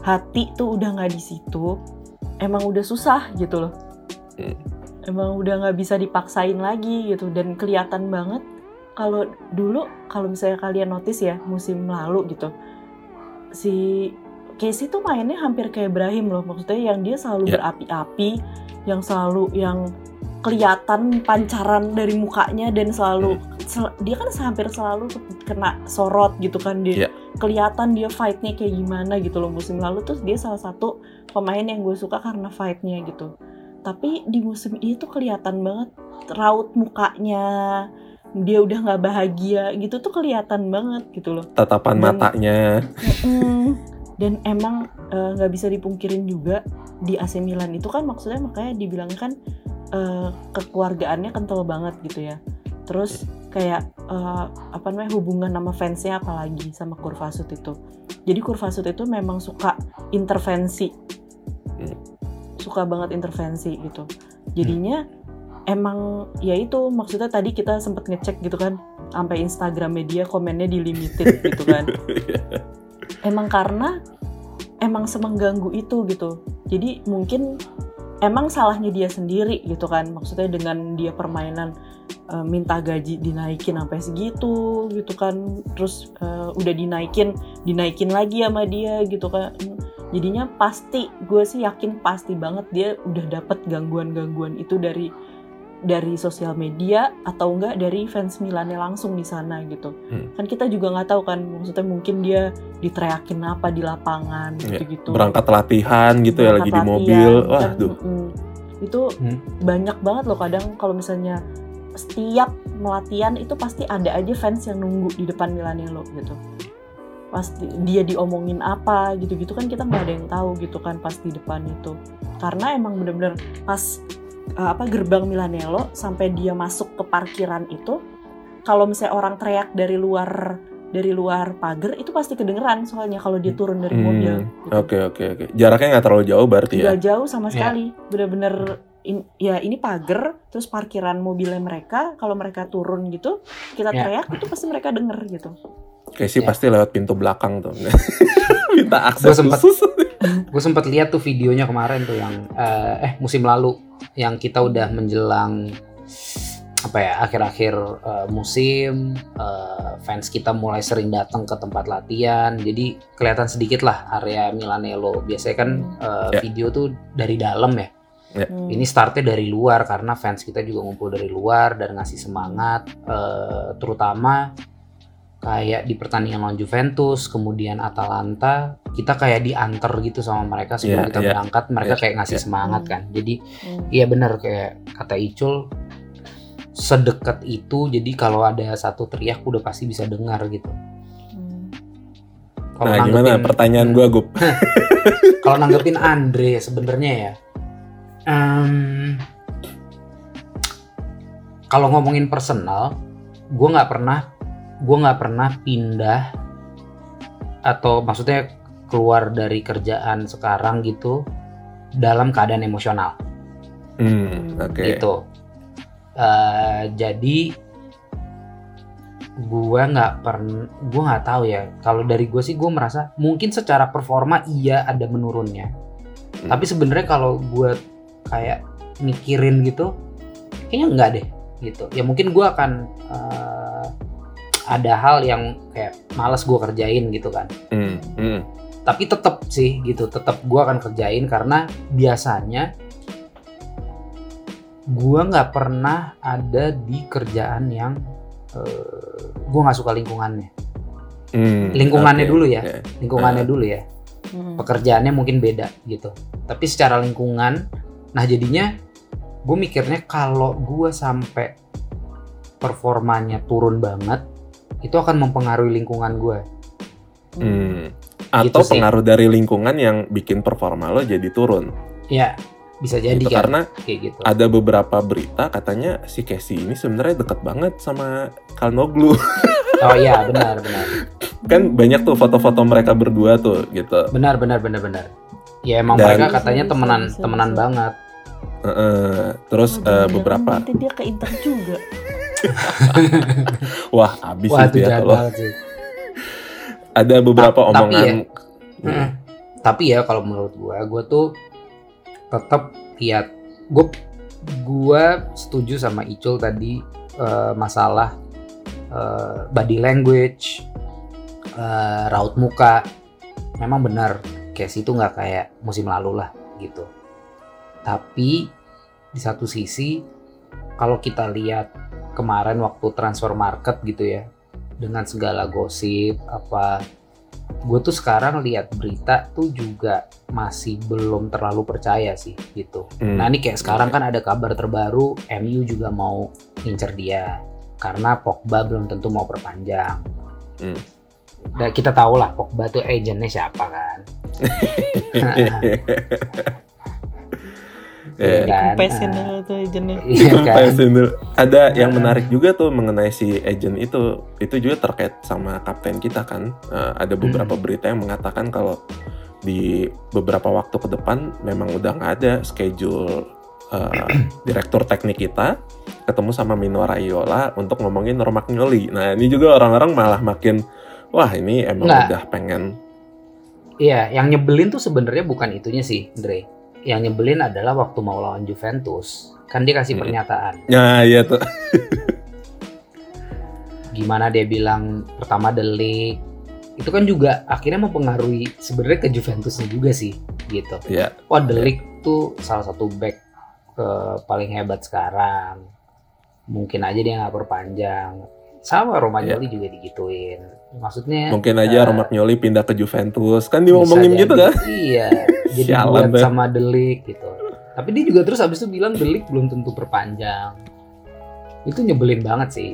hati tuh udah nggak di situ emang udah susah gitu loh Hmm. Emang udah nggak bisa dipaksain lagi gitu. Dan kelihatan banget kalau dulu kalau misalnya kalian notice ya musim lalu gitu si Casey tuh mainnya hampir kayak Ibrahim loh. Maksudnya yang dia selalu Ya. berapi-api yang selalu yang kelihatan pancaran dari mukanya dan selalu sel- dia kan hampir selalu kena sorot gitu kan. Dia Ya. kelihatan dia fightnya kayak gimana gitu loh. Musim lalu tuh dia salah satu pemain yang gue suka karena fightnya gitu tapi di musim ini tuh kelihatan banget raut mukanya dia udah nggak bahagia gitu tuh kelihatan banget gitu loh. Tatapan Dan- matanya. Mm, dan emang eh, nggak bisa dipungkirin juga di AC Milan itu kan maksudnya makanya dibilang kan eh, kekeluargaannya kental banget gitu ya. Terus kayak eh, apa namanya hubungan sama fansnya apalagi sama Kurvasut itu. Jadi Kurvasut itu memang suka intervensi. Hmm. Suka banget intervensi gitu. Jadinya emang ya itu maksudnya tadi kita sempet ngecek gitu kan sampai Instagram media komennya di limited gitu kan. Emang karena emang semengganggu itu gitu. Jadi mungkin emang salahnya dia sendiri gitu kan maksudnya dengan dia permainan eh, minta gaji dinaikin sampai segitu gitu kan. Terus eh, udah dinaikin dinaikin lagi sama dia gitu kan jadinya pasti gue sih yakin pasti banget dia udah dapet gangguan-gangguan itu dari dari sosial media atau enggak dari fans Milannya langsung di sana gitu. Hmm. kan kita juga nggak tahu kan maksudnya mungkin dia diteriakin apa di lapangan Iya, gitu-gitu. berangkat latihan gitu ya lagi di Berangkat mobil. latihan, wah kan, tuh mm, itu Hmm. banyak banget loh kadang kalau misalnya setiap melatihan itu pasti ada aja fans yang nunggu di depan Milanello gitu pasti dia diomongin apa gitu-gitu kan kita nggak ada yang tahu gitu kan pas di depan itu karena emang bener-bener pas uh, apa gerbang Milanello sampai dia masuk ke parkiran itu kalau misalnya orang teriak dari luar dari luar pagar itu pasti kedengeran soalnya kalau dia turun dari Hmm, mobil gitu. oke oke oke jaraknya nggak terlalu jauh berarti ya Nggak jauh sama Ya. sekali bener-bener in- ya ini pagar terus parkiran mobilnya mereka kalau mereka turun gitu kita Ya. teriak itu pasti mereka denger gitu Casey Ya. pasti lewat pintu belakang tuh. Minta akses Gua sempet- khusus. gue sempat lihat tuh videonya kemarin tuh yang eh, eh musim lalu. Yang kita udah menjelang apa ya akhir-akhir eh, musim eh, fans kita mulai sering datang ke tempat latihan. Jadi kelihatan sedikit lah area Milanello. Biasanya kan eh, Ya. video tuh dari dalam ya. Hmm. ini startnya dari luar karena fans kita juga ngumpul dari luar dan ngasih semangat eh, terutama kayak di pertandingan lawan Juventus kemudian Atalanta kita kayak diantar gitu sama mereka sebelum Iya, kita iya. berangkat mereka Iya, kayak ngasih iya. semangat kan jadi Hmm. iya bener kayak kata Icul sedekat itu jadi kalau ada satu teriak udah pasti bisa dengar gitu Hmm. kalau nah gimana pertanyaan Hmm. gua Gup kalau nanggepin Andre sebenarnya ya em, kalau ngomongin personal gue nggak pernah gue nggak pernah pindah atau maksudnya keluar dari kerjaan sekarang gitu dalam keadaan emosional. Hmm, oke. Gitu. Eh, jadi gue nggak pernah gue nggak tahu ya. Kalau dari gue sih gue merasa mungkin secara performa iya ada menurunnya. Hmm. tapi sebenarnya kalau gue kayak mikirin gitu kayaknya enggak deh gitu. Ya mungkin gue akan eh, ada hal yang kayak males gue kerjain gitu kan Hmm, hmm. tapi tetap sih gitu tetap gue akan kerjain karena biasanya gue nggak pernah ada di kerjaan yang eh, gue nggak suka lingkungannya Hmm, Lingkungannya oke, dulu ya. oke. lingkungannya dulu ya Hmm. pekerjaannya mungkin beda gitu tapi secara lingkungan nah jadinya gue mikirnya kalau gue sampai performanya turun banget itu akan mempengaruhi lingkungan gue Hmm. Atau Gitu sih. pengaruh dari lingkungan yang bikin performa lo jadi turun. ya bisa jadi Gitu, kan karena kayak gitu ada beberapa berita katanya si Casey ini sebenarnya deket banget sama Kalnoglu. oh iya benar benar kan banyak tuh foto-foto mereka berdua tuh gitu. benar benar benar benar ya emang Dan- mereka katanya temenan temenan banget Heeh. terus Oh, eh, jangan-jangan beberapa nanti dia ke Inter juga. wah abis wah itu itu ya kalau sih ada beberapa Ta- tapi omongan ya, Mm. Tapi ya kalau menurut gua, gua tuh tetap lihat gua gua setuju sama Icul tadi eh, masalah eh, body language, eh, raut muka. Memang benar, Casey itu nggak kayak musim lalu lah gitu. Tapi di satu sisi kalau kita lihat kemarin waktu transfer market gitu ya, dengan segala gosip apa gue tuh sekarang lihat berita tuh juga masih belum terlalu percaya sih gitu. Hmm. Nah ini kayak sekarang kan ada kabar terbaru MU juga mau ngincer dia karena Pogba belum tentu mau perpanjang. Hmm. Dan kita tahu lah Pogba tuh agentnya siapa kan. Ya, kan? Kompesin Nah, tuh agentnya. Iya kan. Dulu. Ada yang Nah. menarik juga tuh mengenai si agent itu. Itu juga terkait sama kapten kita kan. Eh, ada beberapa berita yang mengatakan kalau di beberapa waktu ke depan memang udah nggak ada schedule eh, direktur teknik kita ketemu sama Mino Raiola untuk ngomongin Romagnoli. Nah ini juga orang-orang malah makin wah ini emang Nggak. udah pengen Iya, yang nyebelin tuh sebenarnya bukan itunya sih, Dre. Yang nyebelin adalah waktu mau lawan Juventus. Kan dia kasih Hmm. pernyataan. Nah iya tuh gimana dia bilang pertama League itu kan juga akhirnya mempengaruhi sebenarnya ke Juventusnya juga sih gitu. ya Wah The League tuh salah satu back eh, paling hebat sekarang. Mungkin aja dia nggak perpanjang. Sama Romagnoli juga digituin. Maksudnya mungkin aja Eh, Romagnoli pindah ke Juventus kan diomongin gitu kan. Iya. Jadi Sialan buat sama League gitu. Tapi dia juga terus habis itu bilang League belum tentu perpanjang. Itu nyebelin banget sih.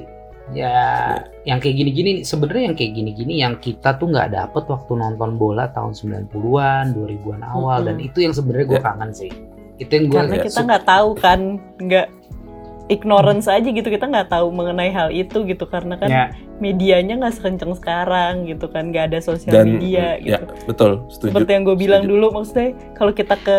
Ya, yang kayak gini-gini sebenarnya yang kayak gini-gini yang kita tuh nggak dapet waktu nonton bola tahun 90-an, 2000-an awal dan Mm-mm. itu yang sebenarnya gue Ya. kangen sih. Itu yang gue Karena kita nggak tahu kan, nggak ignorance aja gitu kita nggak tahu mengenai hal itu gitu karena kan ya, medianya nggak sekencang sekarang gitu kan nggak ada sosial Dan media mm, gitu. ya betul setuju. Seperti yang gue bilang Setuju. dulu maksudnya kalau kita ke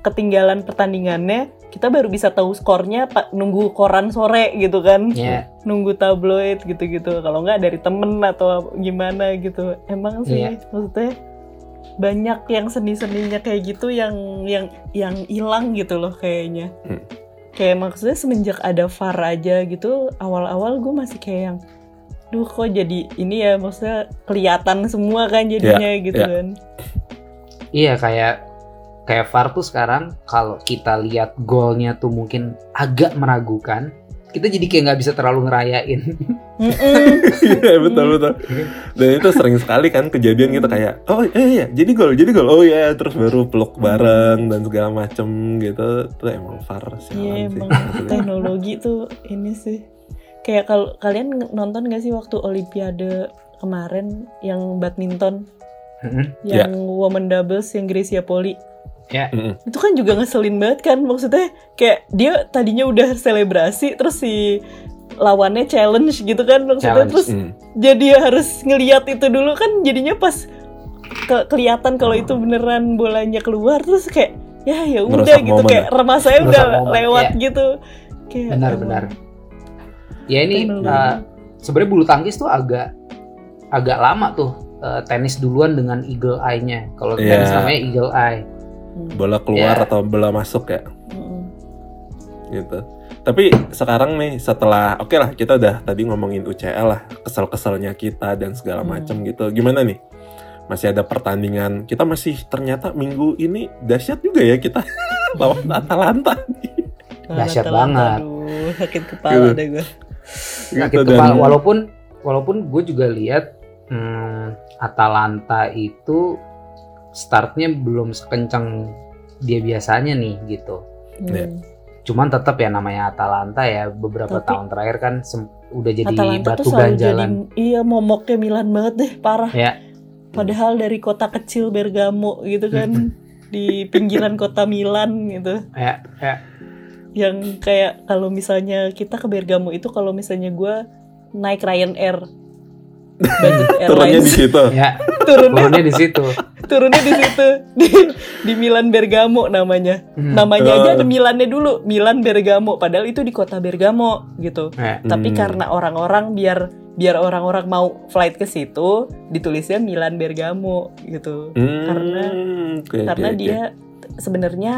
ketinggalan pertandingannya kita baru bisa tahu skornya pak nunggu koran sore gitu kan ya, nunggu tabloid gitu-gitu kalau nggak dari temen atau gimana gitu emang sih Iya. maksudnya banyak yang seni-seninya kayak gitu yang yang yang hilang gitu loh kayaknya Hmm. Kayak maksudnya semenjak ada VAR aja gitu awal-awal gue masih kayak yang duh kok jadi ini ya maksudnya kelihatan semua kan jadinya gitu iya. kan iya kayak kayak VAR tuh sekarang kalau kita lihat golnya tuh mungkin agak meragukan. Kita jadi kayak nggak bisa terlalu ngerayain. Iya betul betul. Dan itu sering sekali kan kejadian gitu kayak oh iya iya jadi gol jadi gol oh iya terus baru peluk bareng dan segala macem gitu itu emang far Iya sialan sih. emang maksudnya. teknologi tuh ini sih kayak kalau kalian nonton gak sih waktu Olimpiade kemarin yang badminton. Ya. yang woman doubles yang Gracia Poli Mm-mm. itu kan juga ngeselin banget kan maksudnya kayak dia tadinya udah selebrasi terus si lawannya challenge gitu kan maksudnya Challenge. terus Mm. jadi harus ngeliat itu dulu kan jadinya pas ke- kelihatan kalau itu beneran bolanya keluar terus kayak ya ya udah Merusak gitu kayak ya? remah saya Merusak udah momen, lewat iya. gitu kayak Benar-benar. Ya ini uh, sebenarnya bulu tangkis tuh agak agak lama tuh uh, tenis duluan dengan eagle eye-nya. Kalau Iya. tenis namanya eagle eye. Hmm. bola keluar Ya. atau bola masuk ya Mm-mm. gitu. Tapi sekarang nih setelah oke lah kita udah tadi ngomongin UCL lah kesel-keselnya kita dan segala Hmm. macem gitu. Gimana nih? Masih ada pertandingan. Kita masih ternyata minggu ini dahsyat juga ya kita lawan Atalanta. Dahsyat banget. Aduh, sakit kepala Gitu. deh gue. Sakit Gitu, kepala. dan- Walaupun walaupun gue juga lihat hmm, Atalanta itu startnya belum sekencang dia biasanya nih gitu. Iya. Hmm. Cuman tetap ya namanya Atalanta ya beberapa Tapi- tahun terakhir kan udah jadi Atalanta batu tuh selalu ganjalan. jadi iya momoknya Milan banget deh parah. Ya. Padahal dari kota kecil Bergamo gitu kan. di pinggiran kota Milan gitu ya ya yang kayak kalau misalnya kita ke Bergamo itu kalau misalnya gue naik Ryanair turunnya di situ. Ya turunnya. turunnya di situ. Turunnya di situ. Di, di Milan Bergamo namanya. Hmm. namanya aja ada Milannya dulu Milan Bergamo. Padahal itu di kota Bergamo gitu. Ya. tapi Hmm. karena orang-orang biar biar orang-orang mau flight ke situ ditulisnya Milan Bergamo gitu. Hmm, Karena- oke, karena oke. dia sebenarnya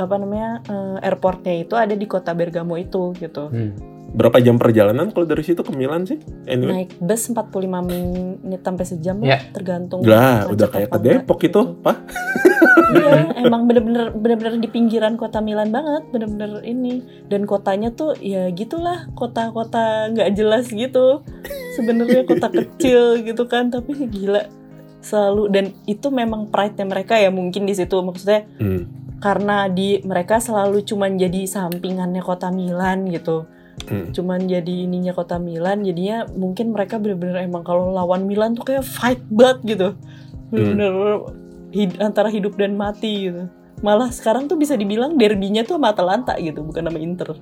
apa namanya eh, airportnya itu ada di kota Bergamo itu gitu. Hmm. Berapa jam perjalanan kalau dari situ ke Milan sih anyway naik bus 45 menit sampai sejam Ya. lah tergantung lah udah kayak ke Depok itu gitu. pak Iya, emang bener-bener bener-bener di pinggiran kota Milan banget, bener-bener ini. Dan kotanya tuh ya gitulah, kota-kota nggak jelas gitu. Sebenarnya kota kecil gitu kan, tapi gila selalu dan itu memang pride-nya mereka ya mungkin di situ maksudnya Hmm. karena di mereka selalu cuman jadi sampingannya kota Milan gitu. Hmm. Cuman jadi ininya kota Milan, jadinya mungkin mereka bener-bener emang kalau lawan Milan tuh kayak fight banget gitu. Bener-bener hid- antara hidup dan mati gitu. Malah sekarang tuh bisa dibilang derbynya tuh sama Atalanta gitu, bukan sama Inter.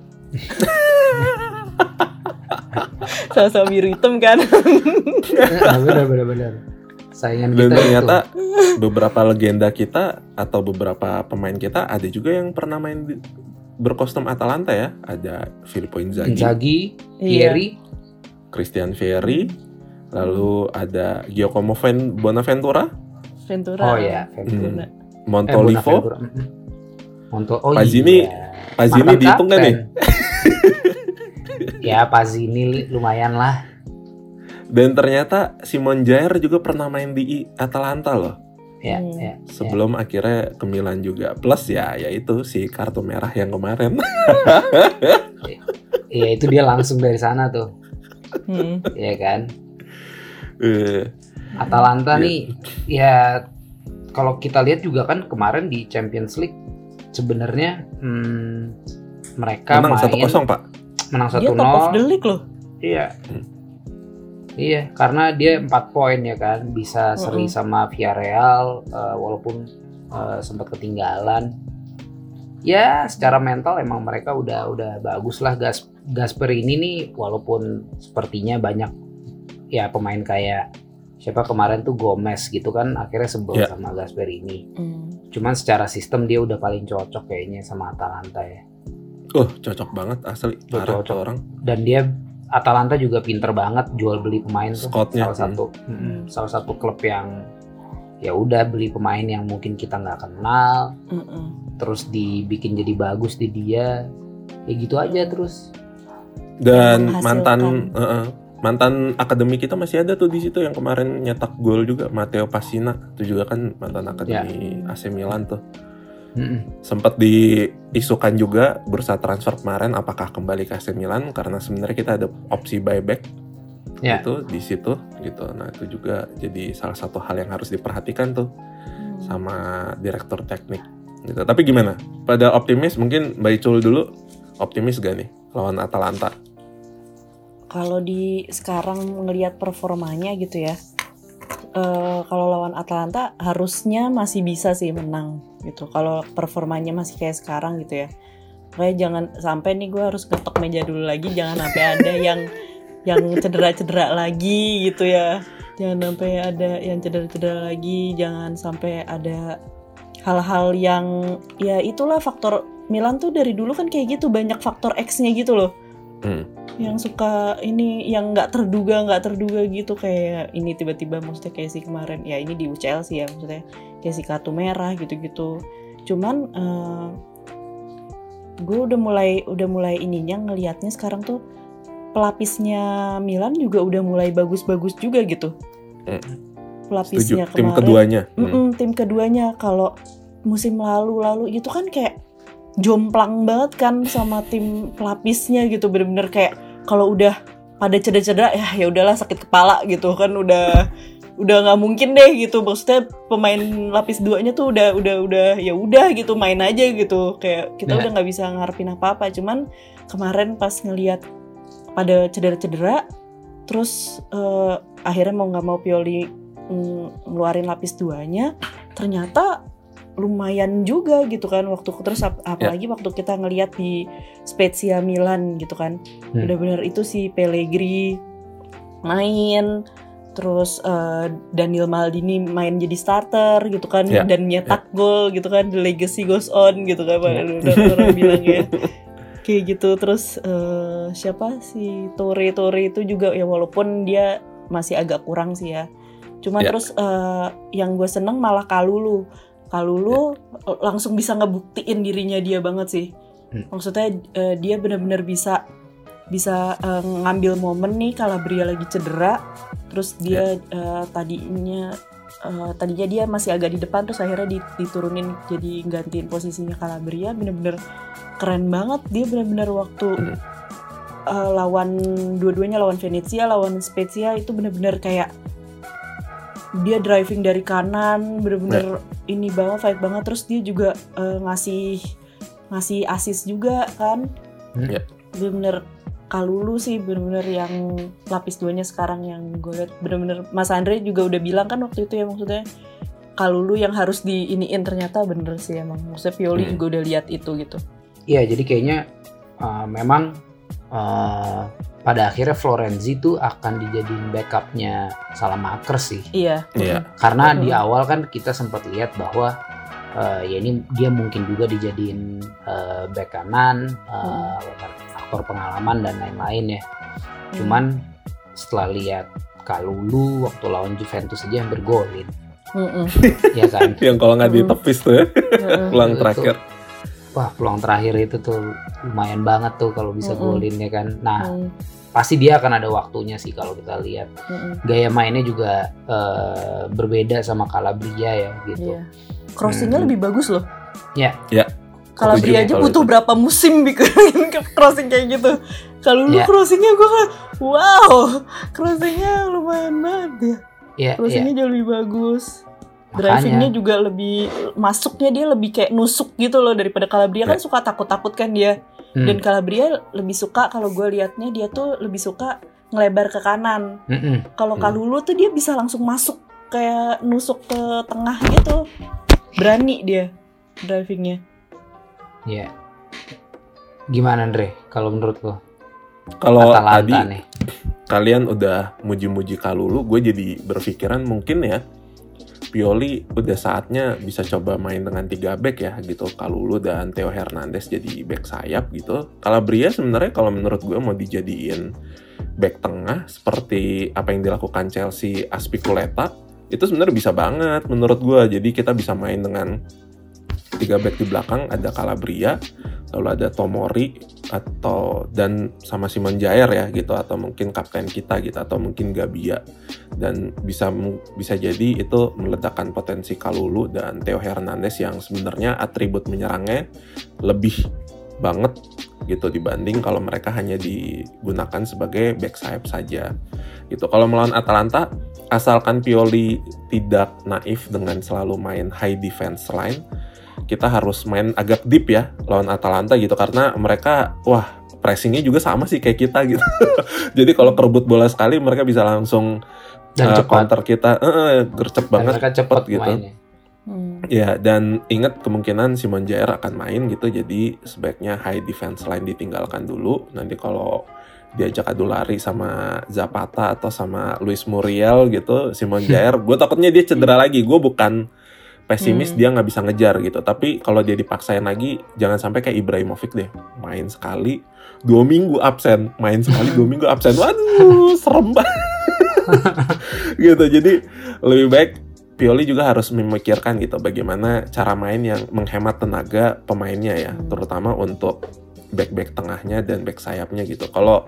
Sama-sama biru hitam kan. Benar. Saingan Dan kita ternyata itu. beberapa legenda kita atau beberapa pemain kita ada juga yang pernah main di, berkostum Atalanta ya. Ada Filippo Inzaghi, Inzaghi, Iya. Thierry, Christian Vieri, lalu ada Giacomo Ven- Bonaventura, Ventura. oh ya, Ventura. Eh, Montolivo. Mm-mm. Monto, oh Pazini- iya. Pazini Mantan dihitung nggak nih? kapten. ya Pazini lumayan lah. Dan ternyata Simon Jair juga pernah main di Atalanta loh. Ya, Hmm. ya. Sebelum akhirnya ke Milan juga. Plus ya, yaitu si kartu merah yang kemarin. Iya itu dia langsung dari sana tuh, Hmm. ya kan. Eh, Atalanta Iya. nih, ya kalau kita lihat juga kan kemarin di Champions League sebenarnya hmm, mereka menang main 1-0 pak. menang Dia top of the 1-0. league loh. Iya. Iya, karena dia 4 poin ya kan, bisa seri Mm-mm. sama Villarreal eh, walaupun eh, sempat ketinggalan. Ya, secara mental emang mereka udah udah bagus lah Gas Gasper ini nih walaupun sepertinya banyak ya pemain kayak siapa kemarin tuh Gomez gitu kan akhirnya sebel Ya. sama Gasper ini. Hmm. Cuman secara sistem dia udah paling cocok kayaknya sama Atalanta ya. Oh cocok banget asli. Parah Cocok. tuh orang. dan dia Atalanta juga pinter banget jual beli pemain tuh salah satu. Mm, salah satu klub yang ya udah beli pemain yang mungkin kita nggak kenal Mm-mm. terus dibikin jadi bagus di dia ya gitu aja terus. Dan mantan eh, mantan akademi kita masih ada tuh di situ yang kemarin nyetak gol juga Matteo Passina itu juga kan mantan akademi AC Milan tuh Mm-mm. sempat diisukan juga bursa transfer kemarin apakah kembali ke AC Milan karena sebenarnya kita ada opsi buyback Ya. itu di situ gitu nah itu juga jadi salah satu hal yang harus diperhatikan tuh Hmm. sama direktur teknik gitu tapi gimana pada optimis mungkin Mbak Icul dulu optimis gak nih lawan Atalanta kalau di sekarang ngelihat performanya gitu ya eh, kalau lawan Atalanta harusnya masih bisa sih menang gitu. Kalau performanya masih kayak sekarang gitu ya. Kayak jangan sampai nih gue harus ngetok meja dulu lagi jangan sampai ada yang yang cedera-cedera lagi gitu ya. Jangan sampai ada yang cedera-cedera lagi jangan sampai ada hal-hal yang ya itulah faktor Milan tuh dari dulu kan kayak gitu banyak faktor X-nya gitu loh. Hmm. yang suka ini yang nggak terduga nggak terduga gitu. Kayak ini tiba-tiba maksudnya kayak si kemarin ya ini di UCL sih ya maksudnya kayak si kartu merah gitu-gitu. Cuman gue udah mulai udah mulai ininya ngelihatnya sekarang tuh pelapisnya Milan juga udah mulai bagus-bagus juga gitu. Hmm. pelapisnya setuju. Tim kemarin. keduanya. Hmm. Mm-mm, tim keduanya. Kalau musim lalu-lalu itu kan kayak jomplang banget kan sama tim pelapisnya gitu. Bener-bener kayak kalau udah pada cedera-cedera ya ya udahlah sakit kepala gitu kan udah udah nggak mungkin deh gitu. Maksudnya pemain lapis duanya tuh udah udah udah ya udah gitu main aja gitu. Kayak kita Nah. udah nggak bisa ngarepin apa-apa. Cuman kemarin pas ngelihat pada cedera-cedera terus eh, akhirnya mau nggak mau Pioli mm, ngeluarin lapis duanya ternyata lumayan juga gitu kan waktu terus ap- apalagi waktu kita ngelihat di Spezia Milan gitu kan. Hmm. bener-bener itu si Pellegrini main terus eh, Daniel Maldini main jadi starter gitu kan Ya, dan nyetak gol gitu kan the legacy goes on gitu kan Ya. udah orang bilang ya kayak gitu terus eh, siapa si Tore Tore itu juga ya walaupun dia masih agak kurang sih ya cuman Ya. terus eh, yang gue seneng malah Kalulu Kalulu eh, langsung bisa ngebuktiin dirinya dia banget sih Hmm. maksudnya eh, dia benar-benar bisa bisa eh, ngambil momen nih Calabria lagi cedera terus dia eh, tadinya eh, tadinya dia masih agak di depan terus akhirnya di- diturunin jadi gantiin posisinya Calabria bener-bener keren banget. Dia bener-bener waktu eh, lawan dua-duanya lawan Venezia lawan Spezia itu bener-bener kayak dia driving dari kanan bener-bener ini banget fight banget. Terus dia juga eh, ngasih ngasih assist juga kan. Ya. bener-bener Kalulu sih bener-bener yang lapis duanya sekarang yang gue liat bener-bener Mas Andre juga udah bilang kan waktu itu ya maksudnya Kalulu yang harus diiniin ternyata bener sih emang maksudnya Pioli Hmm. juga udah lihat itu gitu Iya, jadi kayaknya uh, memang uh, pada akhirnya Florenzi tuh akan dijadiin backupnya Salamaker sih. iya Iya. Karena Mhm. di awal kan kita sempat lihat bahwa uh, ya ini dia mungkin juga dijadiin uh, back kanan, uh, faktor pengalaman dan lain-lain ya. Cuman setelah lihat Kalulu waktu lawan Juventus aja hampir golin, Mm-mm. ya kan? Yang kalau nggak Hmm. ditepis tuh ya, peluang terakhir. Wah, peluang terakhir itu tuh lumayan banget tuh kalau bisa Mm-mm. golin ya kan. Nah, Mm, pasti dia akan ada waktunya sih kalau kita lihat. mm-mm. Gaya mainnya juga eh, berbeda sama Calabria ya gitu. Iya. Crossingnya Hmm. lebih bagus loh. Ya. Ya. Calabria Setuju aja kalau butuh itu. berapa musim bikin crossing kayak gitu. Kalau lu Ya. crossingnya gue kan, wow, crossingnya lumayan banget ya. Iya, iya. Crossingnya jauh lebih bagus. Makanya. Drivingnya juga lebih masuknya dia lebih kayak nusuk gitu loh daripada Calabria kan Ya. suka takut-takut kan dia. Hmm. Dan Calabria lebih suka kalau gue liatnya dia tuh lebih suka ngelebar ke kanan. Mm-mm. Kalau Hmm. Kalulu tuh dia bisa langsung masuk kayak nusuk ke tengah gitu. Berani dia drivingnya. Iya. Gimana Andre kalau menurut lo? Kalau tadi nih. kalian udah muji-muji Kalulu, gue jadi berpikiran mungkin ya Pioli udah saatnya bisa coba main dengan tiga back ya gitu Kalulu dan Theo Hernandez jadi back sayap gitu. Calabria sebenarnya kalau menurut gue mau dijadiin back tengah seperti apa yang dilakukan Chelsea Aspiculeta itu sebenarnya bisa banget menurut gue. Jadi kita bisa main dengan tiga back di belakang ada Calabria, lalu ada Tomori atau dan sama Simon Jair ya gitu atau mungkin kapten kita gitu atau mungkin Gabia. Dan bisa bisa jadi itu meledakkan potensi Kalulu dan Theo Hernandez yang sebenarnya atribut menyerangnya lebih banget gitu dibanding kalau mereka hanya digunakan sebagai back sayap saja. Gitu. Kalau melawan Atalanta asalkan Pioli tidak naif dengan selalu main high defense line kita harus main agak deep ya lawan Atalanta gitu karena mereka wah pressingnya juga sama sih kayak kita gitu jadi kalau kerebut bola sekali mereka bisa langsung Dan uh, cepat. counter kita eh eh, gercep Dan banget mereka cepat gitu. mainnya. Hmm. Ya, dan ingat kemungkinan Simon Jair akan main gitu, jadi sebaiknya high defense line ditinggalkan dulu. Nanti kalau diajak adu lari sama Zapata atau sama Luis Muriel gitu, Simon Jair, gue takutnya dia cedera lagi. Gue bukan pesimis Hmm. dia nggak bisa ngejar gitu, tapi kalau dia dipaksain lagi, jangan sampai kayak Ibrahimovic deh, main sekali dua minggu absen, main sekali dua minggu absen, waduh serem banget. gitu, jadi lebih baik Pioli juga harus memikirkan gitu bagaimana cara main yang menghemat tenaga pemainnya ya, terutama untuk back-back tengahnya dan back sayapnya gitu. Kalau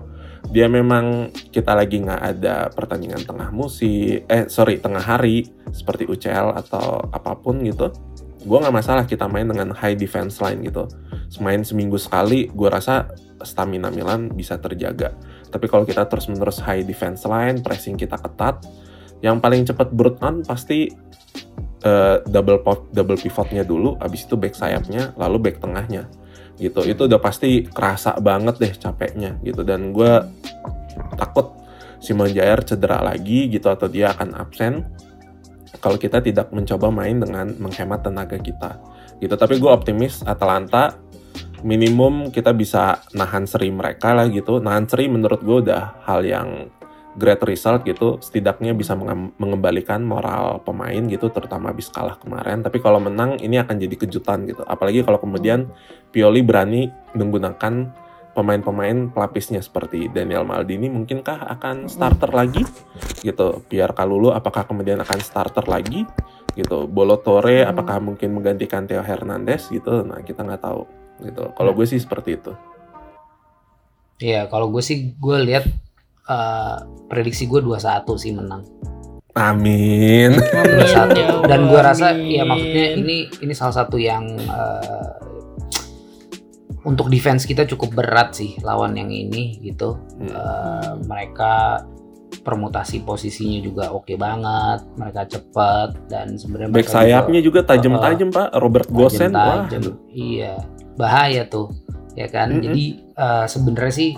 dia memang kita lagi nggak ada pertandingan tengah musim, eh sorry tengah hari seperti UCL atau apa pun gitu, gue nggak masalah kita main dengan high defense line gitu. Main seminggu sekali, gue rasa stamina Milan bisa terjaga. Tapi kalau kita terus-menerus high defense line, pressing kita ketat, yang paling cepat brute on pasti eh, double pot, double pivotnya dulu, abis itu back sayapnya, lalu back tengahnya gitu. Itu udah pasti kerasa banget deh capeknya gitu. Dan gue takut Simon Jair cedera lagi gitu atau dia akan absen. kalau kita tidak mencoba main dengan menghemat tenaga kita gitu tapi gue optimis Atalanta minimum kita bisa nahan seri mereka lah gitu nahan seri menurut gue udah hal yang great result gitu setidaknya bisa mengembalikan moral pemain gitu terutama habis kalah kemarin. Tapi kalau menang ini akan jadi kejutan gitu. Apalagi kalau kemudian Pioli berani menggunakan pemain-pemain pelapisnya seperti Daniel Maldini mungkinkah akan starter lagi gitu? Biar Kalulu apakah kemudian akan starter lagi gitu? Bolo Torre hmm. apakah mungkin menggantikan Theo Hernandez gitu? Nah kita nggak tahu gitu. Kalau gue sih seperti itu. Iya kalau gue sih gue lihat uh, prediksi gue 2-1 sih menang Amin. Amin. Ya Dan gue rasa ya maksudnya ini ini salah satu yang uh, untuk defense kita cukup berat sih lawan yang ini gitu. Hmm. Uh, mereka permutasi posisinya juga oke okay banget, mereka cepat dan sebenarnya back sayapnya juga, juga tajam-tajam uh, Pak, Robert Gosen wah. Iya, bahaya tuh, ya kan. Mm -hmm. Jadi uh, sebenarnya sih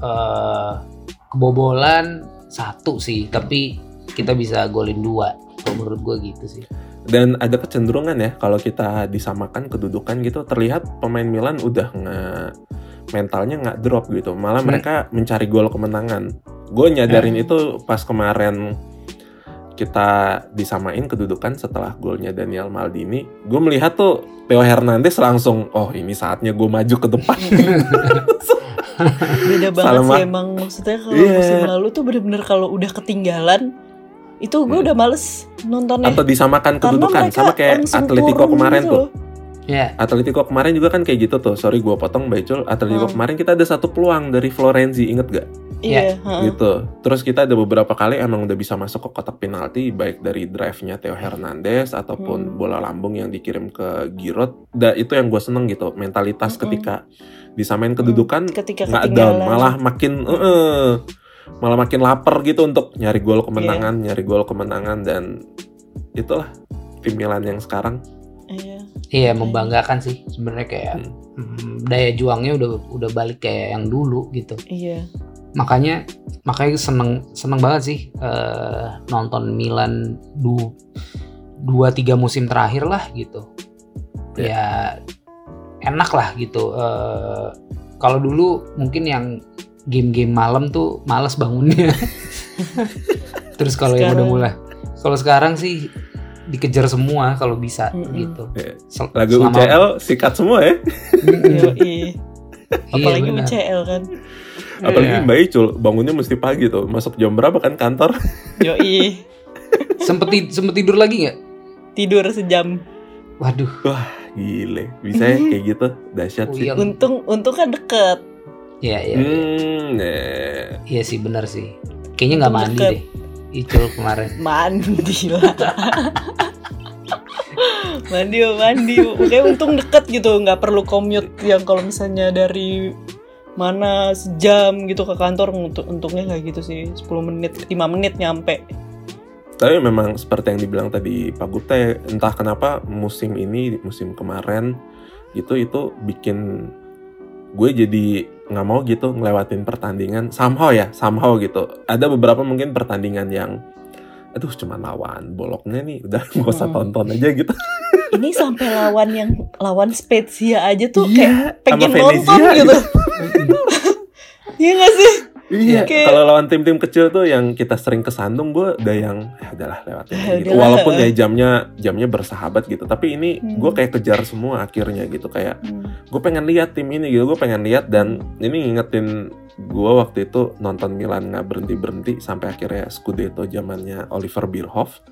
uh, kebobolan satu sih, tapi kita bisa golin dua. Kalau menurut gue gitu sih dan ada kecenderungan ya kalau kita disamakan kedudukan gitu terlihat pemain Milan udah nggak mentalnya nggak drop gitu malah hmm. mereka mencari gol kemenangan gue nyadarin hmm. itu pas kemarin kita disamain kedudukan setelah golnya Daniel Maldini gue melihat tuh Theo Hernandez langsung oh ini saatnya gue maju ke depan beda banget Salma. sih emang maksudnya kalau yeah. musim lalu tuh bener-bener kalau udah ketinggalan itu gue hmm. udah males nontonnya atau disamakan kedudukan sama kayak Atletico kemarin gitu tuh Yeah. Atletico kemarin juga kan kayak gitu tuh. Sorry gue potong Baicul. Atletico hmm. kemarin kita ada satu peluang dari Florenzi, inget gak? Iya. Yeah. Gitu. Terus kita ada beberapa kali emang udah bisa masuk ke kotak penalti, baik dari drive-nya Theo Hernandez ataupun hmm. bola lambung yang dikirim ke Giroud. Da, itu yang gue seneng gitu. Mentalitas hmm. ketika disamain kedudukan hmm. nggak down, malah makin uh, uh, malah makin lapar gitu untuk nyari gol kemenangan, yeah. nyari gol kemenangan dan itulah tim Milan yang sekarang. Iya. Iya membanggakan sih sebenarnya kayak hmm. hmm. daya juangnya udah udah balik kayak yang dulu gitu. Iya. Makanya makanya seneng seneng banget sih uh, nonton Milan du dua tiga musim terakhir lah gitu. Yeah. Ya enak lah gitu. Uh, kalau dulu mungkin yang game-game malam tuh males bangunnya. Terus kalau yang udah mulai, kalau sekarang sih dikejar semua kalau bisa mm -hmm. gitu. Yeah. Lagu Selama... UCL sikat semua ya. iya. Apalagi iya, UCL kan. Apalagi iya. Mbak Icul bangunnya mesti pagi tuh. Masuk jam berapa kan kantor? Yoi. sempet sempet tidur lagi nggak? Tidur sejam. Waduh. Wah, gile. Bisa ya kayak gitu. Dahsyat sih. Untung untung kan deket. Iya iya. Iya, hmm, yeah. iya sih benar sih. Kayaknya nggak mandi deh. Icul kemarin. mandi lah. mandi mandi. Kayak untung deket gitu, nggak perlu commute yang kalau misalnya dari mana sejam gitu ke kantor untuk untungnya kayak gitu sih 10 menit 5 menit nyampe tapi memang seperti yang dibilang tadi Pak Gupta entah kenapa musim ini musim kemarin gitu itu bikin gue jadi nggak mau gitu ngelewatin pertandingan. Somehow ya somehow gitu. Ada beberapa mungkin pertandingan yang aduh cuma lawan boloknya nih udah nggak usah hmm. tonton aja gitu. Ini sampai lawan yang lawan Spezia aja tuh yeah, kayak pengen nonton gitu. iya gak sih Iya, okay. kalau lawan tim-tim kecil tuh yang kita sering kesandung, gue udah yang ya udahlah lewatin gitu. Walaupun ya jamnya jamnya bersahabat gitu, tapi ini hmm. gue kayak kejar semua akhirnya gitu kayak hmm. gue pengen lihat tim ini gitu, gue pengen lihat dan ini ngingetin gue waktu itu nonton Milan nggak berhenti berhenti sampai akhirnya Scudetto zamannya Oliver Bierhoff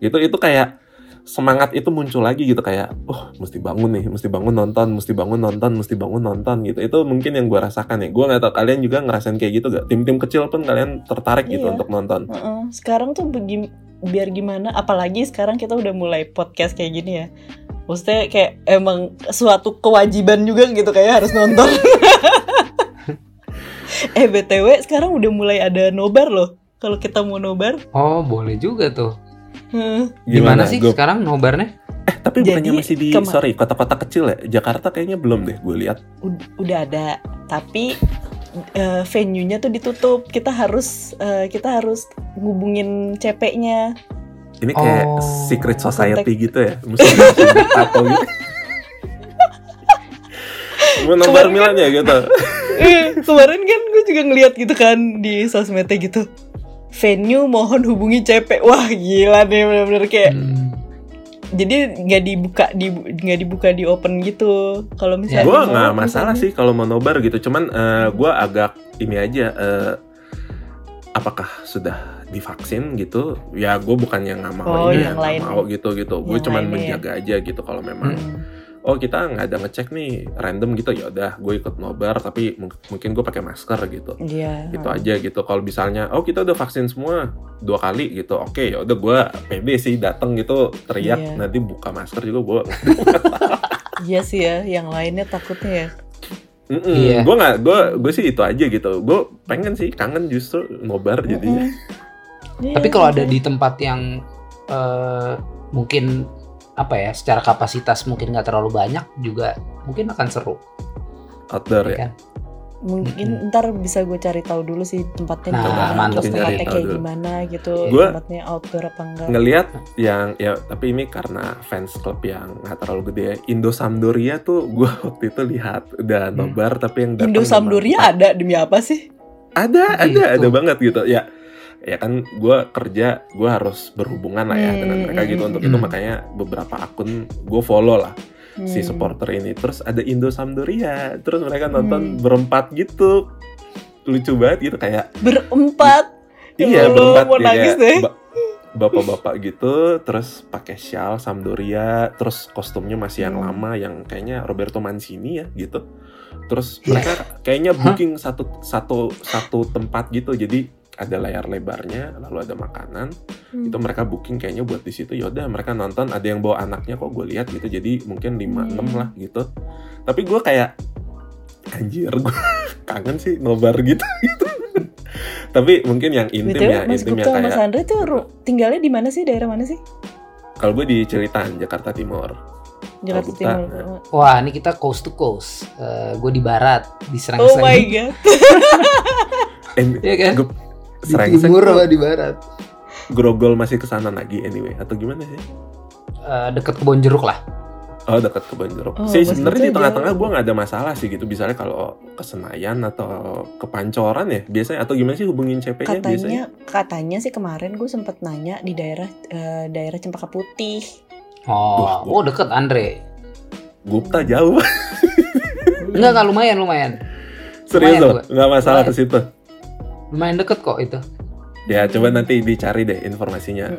gitu itu kayak semangat itu muncul lagi gitu kayak oh mesti bangun nih mesti bangun nonton mesti bangun nonton mesti bangun nonton gitu. Itu mungkin yang gue rasakan ya. Gue nggak tahu kalian juga ngerasain kayak gitu gak tim-tim kecil pun kalian tertarik gitu iya. gitu untuk nonton. Uh -uh. sekarang tuh begi biar gimana? Apalagi sekarang kita udah mulai podcast kayak gini ya. Maksudnya kayak emang suatu kewajiban juga gitu kayak harus nonton. Eh btw sekarang udah mulai ada nobar loh. Kalau kita mau nobar. Oh boleh juga tuh Hmm. Gimana, sih gua... sekarang nobarnya? Eh tapi Jadi, bukannya masih di sorry kota-kota kecil ya? Jakarta kayaknya belum deh gue lihat. Udah ada, tapi uh, venue-nya tuh ditutup. Kita harus uh, kita harus ngubungin CP-nya. Ini kayak Oh. secret society gitu ya, tato gitu. Mau nobar Kemarin Milan ya gitu. Eh, kemarin kan gue juga ngeliat gitu kan di sosmednya gitu venue mohon hubungi CP wah gila nih bener-bener kayak Hmm. jadi nggak dibuka di nggak dibuka di open gitu kalau misalnya gue nggak masalah misalnya- sih kalau mau nobar gitu cuman gue agak ini aja eh, apakah sudah divaksin gitu ya gue bukannya nggak mau Oh, ini yang ya nggak lain. mau gitu gitu gue Yang cuman ya. menjaga aja gitu kalau memang Hmm. Oh kita nggak ada ngecek nih random gitu ya udah gue ikut nobar tapi mung- mungkin gue pakai masker gitu Iya. gitu aja gitu kalau misalnya oh kita udah vaksin semua dua kali gitu oke ya udah gue pede sih datang gitu teriak Iya. nanti buka masker juga gue Iya sih ya, yang lainnya takutnya ya. Mm-mm. Iya. Gue nggak, gue gue sih itu aja gitu. Gue pengen sih kangen justru nobar jadinya. Iya, Tapi kalau ada makanya. di tempat yang eh, mungkin apa ya, secara kapasitas mungkin nggak terlalu banyak juga mungkin akan seru, Outdoor ya ya. kan? mungkin ntar bisa gue cari tahu dulu sih tempatnya Nah, di mana, mantep terus tempatnya kayak dulu. gimana gitu, Gua- tempatnya outdoor apa enggak. Ngelihat yang ya tapi ini karena fans klub yang nggak terlalu gede ya. Indo Sampdoria tuh gue waktu itu lihat udah Hmm. nobar tapi yang datang Indo Sampdoria ada demi apa sih? ada ada Gitu. ada banget gitu ya. Ya kan gue kerja gue harus berhubungan lah ya Hmm, dengan mereka gitu hmm, untuk hmm. itu makanya beberapa akun gue follow lah si Hmm. supporter ini terus ada Indo Sampdoria terus mereka nonton Hmm. berempat gitu lucu banget gitu kayak berempat. Ya iya Allah, berempat mau ya, nangis kayak deh. ba- bapak-bapak gitu terus pakai shawl Sampdoria terus kostumnya masih yang Hmm. lama yang kayaknya Roberto Mancini ya gitu terus Iya. mereka kayaknya booking satu satu satu tempat gitu jadi ada layar lebarnya lalu ada makanan Hmm. itu mereka booking kayaknya buat di situ yaudah mereka nonton ada yang bawa anaknya kok gue lihat gitu jadi mungkin 5 Hmm. 6 lah gitu tapi gue kayak anjir gue kangen sih nobar gitu tapi mungkin yang intim BTW, ya Mas intim Gupta yang sama Mas kayak Andre tuh ru- tinggalnya di mana sih? Daerah mana sih? kalau gue di Cilitan Jakarta Timur Jakarta Timur. nah. Wah, ini kita coast to coast. gue di barat, di Oh Serengseng. my god. eh, Iya kan? gue Di timur apa di barat? grogol masih ke sana lagi anyway atau gimana sih Eh, deket kebon jeruk lah. Oh dekat ke Banjeruk. Oh, sih sebenarnya di tengah-tengah gue nggak ada masalah sih gitu. Misalnya kalau ke Senayan atau ke Pancoran ya biasanya atau gimana sih hubungin CP-nya biasanya? Katanya katanya sih kemarin gue sempet nanya di daerah eh, daerah Cempaka Putih. Oh, Wah, oh deket Andre. Gupta jauh. Enggak, enggak lumayan, lumayan. Serius loh, nggak masalah ke situ. Lumayan deket kok itu. Ya coba nanti dicari deh informasinya.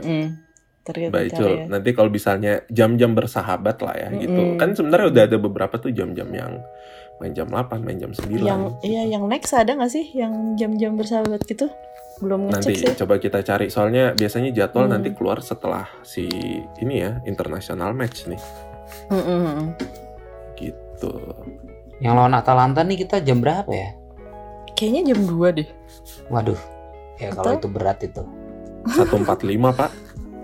Ternyata Mbak Icul, ya. nanti kalau misalnya jam-jam bersahabat lah ya gitu. Mm-mm. Kan sebenarnya udah ada beberapa tuh jam-jam yang main jam 8, main jam 9. Yang iya yang next ada nggak sih yang jam-jam bersahabat gitu? Belum nanti ngecek sih. coba kita cari soalnya biasanya jadwal Hmm. nanti keluar setelah si ini ya international match nih Mm-mm. gitu Yang lawan Atalanta nih kita jam berapa ya? Kayaknya jam 2 deh. Waduh. Ya kalau Atau- itu berat itu. 145 pak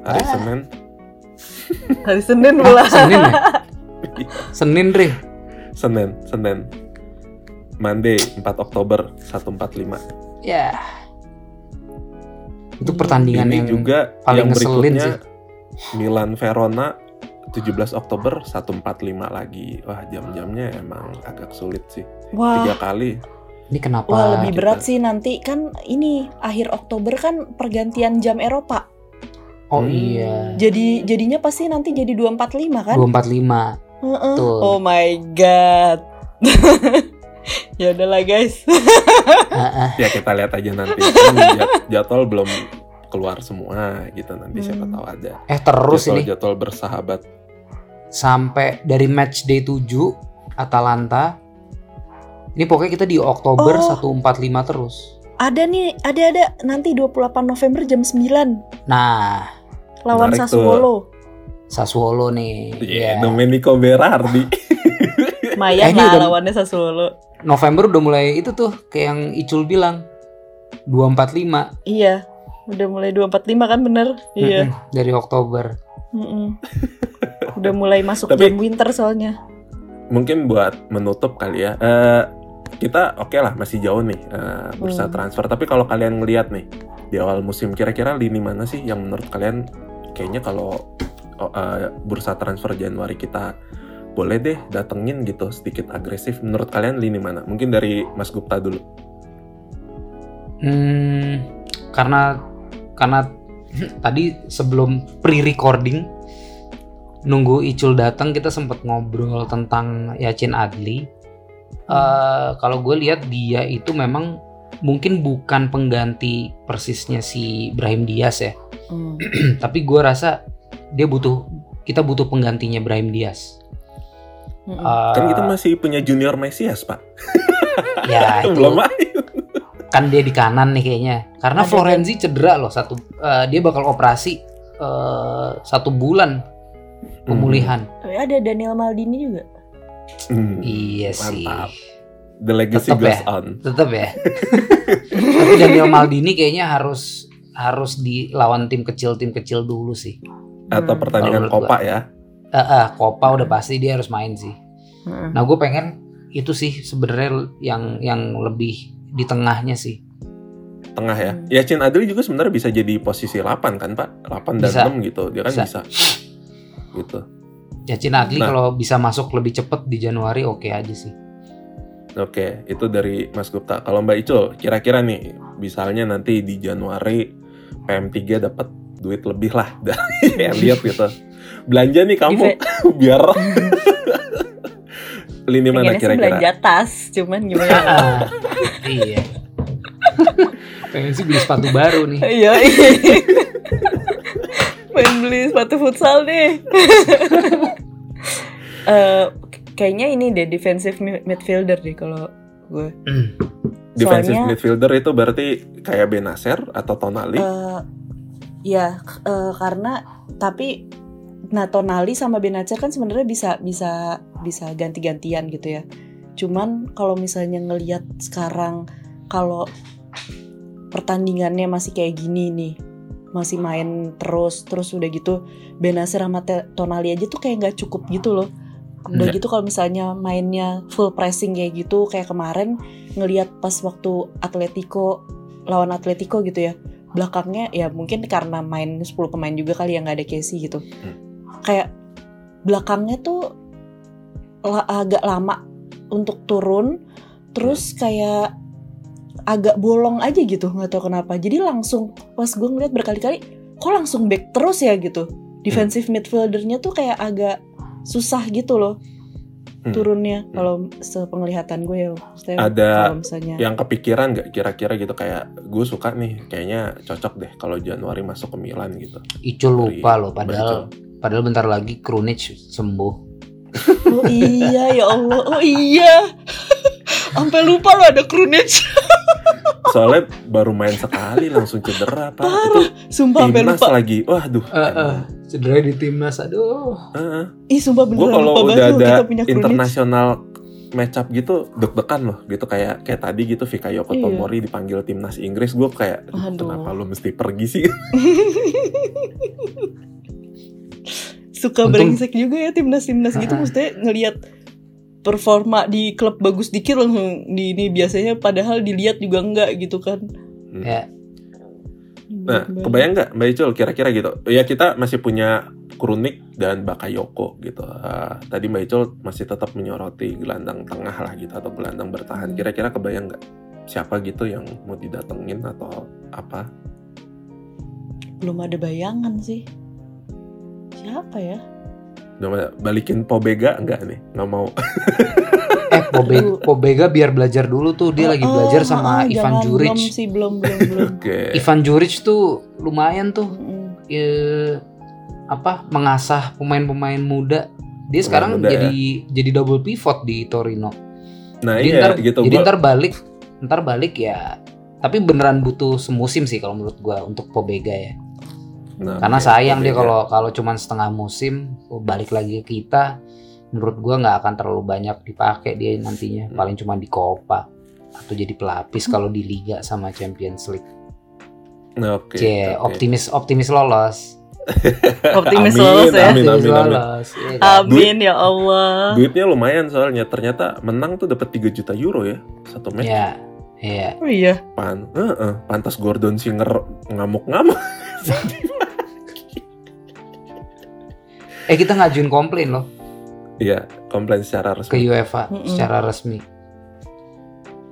hari Ah. Senin Hari Senin Ah, pula. Senin ya? Senin, Re. Senin Senin Monday 4 Oktober 145 Ya. Itu pertandingan ini yang juga paling yang ngeselin berikutnya sih. Milan Verona 17 Oktober 145 lagi wah jam-jamnya emang agak sulit sih Wah, tiga kali Ini kenapa? wah lebih kita- berat sih nanti kan ini akhir Oktober kan pergantian jam Eropa. Oh Hmm. iya. Jadi jadinya pasti nanti jadi 245 kan? 245. Heeh. Betul. Oh my god. ya udahlah guys. Heeh. ya kita lihat aja nanti jad- jadwal belum keluar semua gitu nanti siapa Hmm. tahu ada eh terus jadwal ini jadwal bersahabat sampai dari match day 7 Atalanta. Ini pokoknya kita di Oktober Oh. 145 terus. Ada nih, ada ada nanti 28 November jam 9 Nah, lawan Menarik tuh. Sassuolo. Sassuolo nih. Iya, Ya. Domenico Berardi Mayan Eh, lah udah- lawannya Sassuolo. November udah mulai itu tuh kayak yang Icul bilang 245 Iya, udah mulai 245 kan bener? Iya. Mm-mm, dari Oktober. Mm-mm. Udah mulai masuk Tapi- jam winter soalnya. mungkin buat menutup kali ya eh, kita oke lah masih jauh nih eh, bursa Hmm. transfer tapi kalau kalian ngelihat nih di awal musim kira-kira lini mana sih yang menurut kalian kayaknya kalau uh, bursa transfer Januari kita boleh deh datengin gitu sedikit agresif. Menurut kalian lini mana? Mungkin dari Mas Gupta dulu. Hmm, karena karena tadi sebelum pre-recording nunggu Icul datang kita sempat ngobrol tentang Yacin Adli. Eh, kalau gue lihat dia itu memang mungkin bukan pengganti persisnya si Brahim Diaz ya, Hmm. tapi gue rasa dia butuh kita butuh penggantinya Brahim Diaz. Mm-mm. Eh, Kan kita masih punya junior Mesias, Pak. ya itu Belum main. kan dia di kanan nih kayaknya karena Ada Florenzi cedera loh satu eh, dia bakal operasi eh, satu bulan pemulihan Tapi ada Daniel Maldini juga. Hmm, iya sih Mantap. The legacy Tetep goes ya? on. tetap ya tapi Daniel Maldini kayaknya harus harus dilawan tim kecil tim kecil dulu sih Atau Hmm. pertandingan Copa ya. eh eh, Copa udah pasti dia harus main sih Mm-mm. nah gue pengen itu sih sebenarnya yang yang lebih di tengahnya sih Tengah ya. Hmm. Yacin Adli juga sebenarnya bisa jadi posisi 8 kan, Pak? 8 dan Bisa. 6 gitu. Dia kan Bisa. bisa. Gitu. Yacin Adli Nah. kalau bisa masuk lebih cepet di Januari oke aja sih Oke, itu dari Mas Gupta. Kalau Mbak Icul, kira-kira nih, misalnya nanti di Januari PM3 dapat duit lebih lah dari Elliot gitu. Belanja nih kamu biar lini mana kira-kira? belanja tas, cuman gimana? Ah, iya. Pengen sih beli sepatu baru nih. Iya, iya. Pengen beli sepatu futsal nih. Eh, kayaknya ini deh defensive mi- midfielder deh kalau gue. Defensive Soalnya- midfielder itu berarti kayak Benacer atau Tonali? Eh, ya eh, karena tapi nah Tonali sama Benacer kan sebenarnya bisa bisa bisa ganti-gantian gitu ya. Cuman kalau misalnya ngelihat sekarang kalau pertandingannya masih kayak gini nih, masih main terus terus udah gitu Benacer sama Tonali aja tuh kayak nggak cukup gitu loh. Udah gitu kalau misalnya mainnya full pressing kayak gitu kayak kemarin ngelihat pas waktu Atletico lawan Atletico gitu ya belakangnya ya mungkin karena main 10 pemain juga kali yang nggak ada Casey gitu. Hmm. kayak belakangnya tuh agak lama untuk turun terus kayak agak bolong aja gitu nggak tahu kenapa. Jadi langsung pas gue ngeliat berkali-kali kok langsung back terus ya gitu? Defensive midfieldernya tuh kayak agak susah gitu loh Hmm. turunnya kalau sepenglihatan gue ya maksudnya Ada kalau misalnya Yang kepikiran nggak kira-kira gitu kayak gue suka nih, kayaknya cocok deh kalau Januari masuk ke Milan gitu. Icul lupa Dari- loh padahal padahal bentar lagi Krunic sembuh. Oh iya ya Allah. Oh iya. Sampai lupa lo ada Krunic. Soalnya baru main sekali langsung cedera pak. Itu Sumpah sampai timnas lupa. lagi. Waduh. Cedera di timnas aduh. Heeh. Ih sumpah gue beneran kalau lupa udah banget lo ada kita punya Krunic. internasional match up gitu deg-degan loh gitu kayak kayak tadi gitu Fikayo Iya. Tomori dipanggil timnas Inggris gue kayak "Aduh, kenapa lu mesti pergi sih Suka Untung- brengsek juga ya timnas-timnas gitu Ah. maksudnya ngelihat performa di klub bagus dikit langsung di ini biasanya padahal dilihat juga enggak gitu kan. Ya, nah kebayang nggak Mbak Icul kira-kira gitu? Ya kita masih punya Krunik dan Bakayoko gitu. Ah, tadi Mbak Icul masih tetap menyoroti gelandang tengah lah gitu atau gelandang bertahan. Kira-kira kebayang nggak siapa gitu yang mau didatengin atau apa? Belum ada bayangan sih. Siapa ya? Udah balikin Pobega enggak nih nggak mau eh Pobe- Pobega biar belajar dulu tuh dia lagi Oh, belajar oh, sama oh, Ivan Juric. Belum sih, belum belum belum. oke Ivan Juric tuh lumayan tuh Mm-mm. eh, apa mengasah pemain-pemain muda. Dia sekarang muda ya. jadi jadi double pivot di Torino. nah jadi iya ntar, gitu jadi gua- ntar balik, ntar balik ya. Tapi beneran butuh semusim sih kalau menurut gua untuk Pobega ya. Nah, Karena sayang dia Pobega. kalau kalau cuman setengah musim oh, balik lagi ke kita, menurut gua nggak akan terlalu banyak dipakai dia nantinya. Hmm. Paling cuma di Copa atau jadi pelapis kalau di Liga sama Champions League. Nah, oke Cie, oke. optimis optimis lolos. Optimis Amin, lolos ya. amin, Optimis amin, amin. lolos. iya kan? Amin ya Allah. Duitnya lumayan soalnya ternyata menang tuh dapat 3 juta euro ya satu match. Iya. Iya. Oh iya. Pan, Heeh, pantas Gordon Singer ngamuk-ngamuk. Eh kita ngajuin komplain loh Iya, komplain secara ke resmi. UEFA Mm-mm. secara resmi.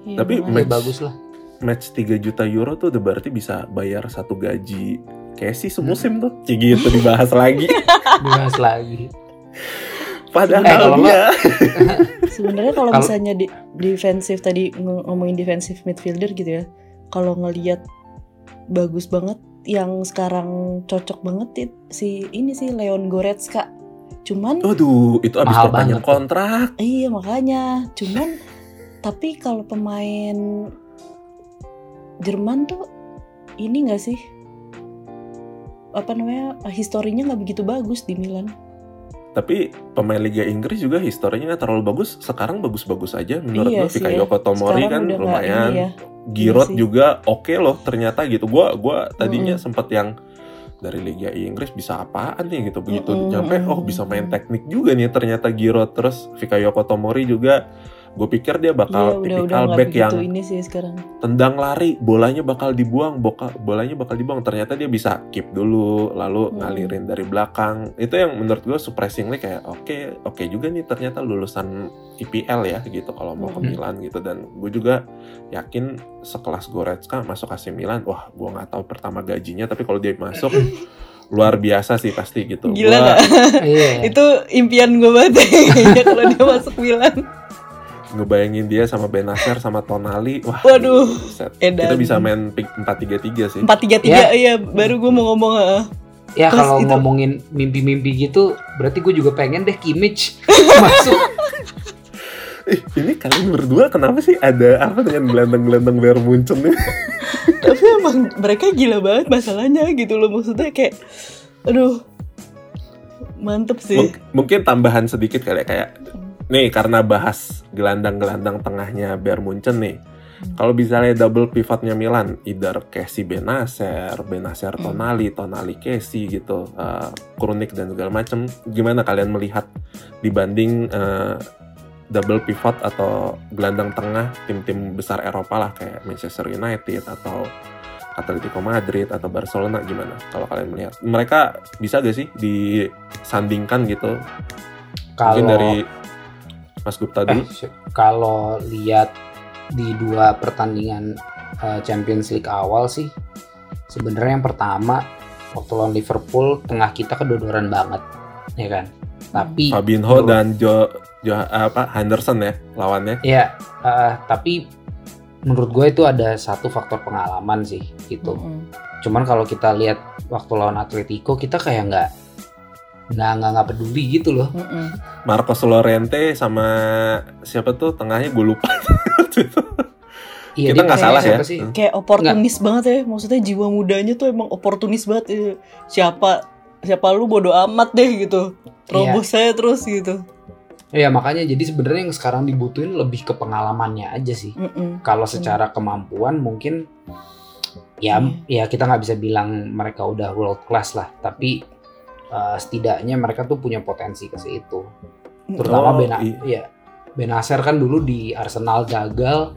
Iya, Tapi. Ya Match- bagus lah. Match 3 juta euro tuh udah berarti bisa bayar satu gaji Casey semusim tuh. Kayak gitu dibahas lagi. Dibahas lagi. Padahal Eh, kalau dia sebenarnya kalau misalnya di defensif tadi ng- ngomongin defensif midfielder gitu ya kalau ngelihat bagus banget yang sekarang cocok banget it- si ini sih Leon Goretzka cuman Waduh, itu abis perpanjang kontrak. iya makanya cuman tapi kalau pemain Jerman tuh ini nggak sih apa namanya historinya nggak begitu bagus di Milan Tapi pemain Liga Inggris juga historinya nggak terlalu bagus. Sekarang bagus-bagus aja menurut Iya gue. sih. Fikayoko Tomori Sekarang kan lumayan. ini ya. Giroud Iya sih. juga oke loh ternyata gitu. Gua gua tadinya Mm-mm. sempet yang dari Liga Inggris bisa apaan nih gitu begitu Mm-mm, nyampe oh bisa main teknik juga nih ternyata Giroud terus Fikayoko Tomori juga gue pikir dia Iya bakal udah udah tipikal nggak back yang ini sih sekarang. tendang lari bolanya bakal dibuang boka bolanya bakal dibuang ternyata dia bisa keep dulu lalu Hmm. ngalirin dari belakang itu yang menurut gue surprisingly kayak oke oke juga nih ternyata lulusan IPL ya gitu kalau mau ke Hmm. Milan gitu dan gue juga yakin sekelas Goretzka masuk AC Milan wah gue nggak tahu pertama gajinya tapi kalau dia masuk luar biasa sih pasti gitu Gila Gua- nggak? Iya. Itu impian gue banget ya kalau dia masuk Milan. Ngebayangin dia sama Benacer sama Tonali wah Waduh, edan. kita bisa main pick 4-3-3 sih Empat tiga tiga iya baru gue mau ngomong ah. Ya kalau itu- ngomongin mimpi-mimpi gitu, berarti gue juga pengen deh Kimmich masuk. Eh, ini kalian berdua kenapa sih ada apa dengan gelandang-gelandang Bayern Munchen nih? Tapi emang mereka gila banget masalahnya gitu loh maksudnya kayak, aduh, mantep sih. Mung- mungkin tambahan sedikit kali ya kayak nih karena bahas gelandang-gelandang tengahnya Bayern Munchen nih. Kalau misalnya double pivotnya Milan, either Casey Benacer, Benacer Hmm. Tonali, Tonali Casey gitu, uh, Kronik dan segala macem. Gimana kalian melihat dibanding uh, double pivot atau gelandang tengah tim-tim besar Eropa lah kayak Manchester United atau Atletico Madrid atau Barcelona gimana kalau kalian melihat mereka bisa gak sih disandingkan gitu Kalau mungkin dari Mas Gupta eh, dulu sh- kalau lihat di dua pertandingan eh, Champions League awal sih, sebenarnya yang pertama waktu lawan Liverpool tengah kita kedodoran banget, ya kan. Tapi Fabinho menurut- dan Jo, Jo apa Henderson ya lawannya ya, eh, tapi menurut gue itu ada satu faktor pengalaman sih gitu. Mm-mm. Cuman kalau kita lihat waktu lawan Atletico kita kayak nggak nggak nggak nggak peduli gitu loh. Mm-mm. Marcos Llorente sama siapa tuh tengahnya gue lupa. Iya, Kita dia nggak salah siapa ya. sih? Kayak oportunis banget ya, maksudnya jiwa mudanya tuh emang oportunis banget. ya. Siapa siapa lu bodo amat deh gitu. Terobos saya terus gitu. Iya makanya jadi sebenarnya yang sekarang dibutuhin lebih ke pengalamannya aja sih. Mm-mm. Kalau secara kemampuan mungkin ya Iya. ya kita nggak bisa bilang mereka udah world class lah, tapi uh, setidaknya mereka tuh punya potensi ke situ. Terutama Oh, Bena, i- ya Benacer kan dulu di Arsenal gagal,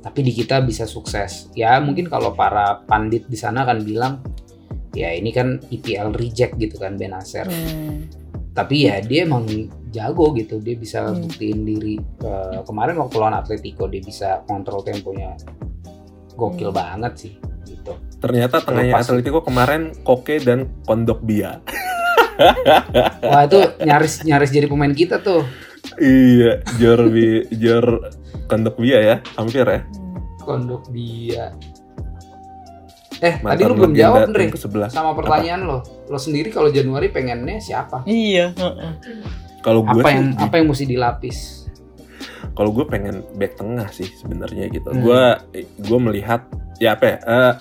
tapi di kita bisa sukses. Ya mungkin kalau para pandit di sana kan bilang ya ini kan EPL reject gitu kan Benacer. Hmm. Tapi ya dia emang jago gitu, dia bisa Hmm. buktiin diri. Eh, kemarin waktu lawan Atletico dia bisa kontrol temponya, gokil Hmm. banget sih. Ternyata tengahnya Lepas. Atletico kemarin Koke dan Kondok Bia Wah itu nyaris nyaris jadi pemain kita tuh. iya Jor Bi- Jor Kondok Bia ya hampir ya Kondok dia. Eh tadi Mantan lu belum jawab Andre ke-11. sama pertanyaan lo. Lo sendiri kalau Januari pengennya siapa? Iya. heeh. kalau gue Apa yang apa yang mesti dilapis? kalau gue pengen back tengah sih sebenarnya gitu. Hmm. Gue gue melihat ya apa ya eh,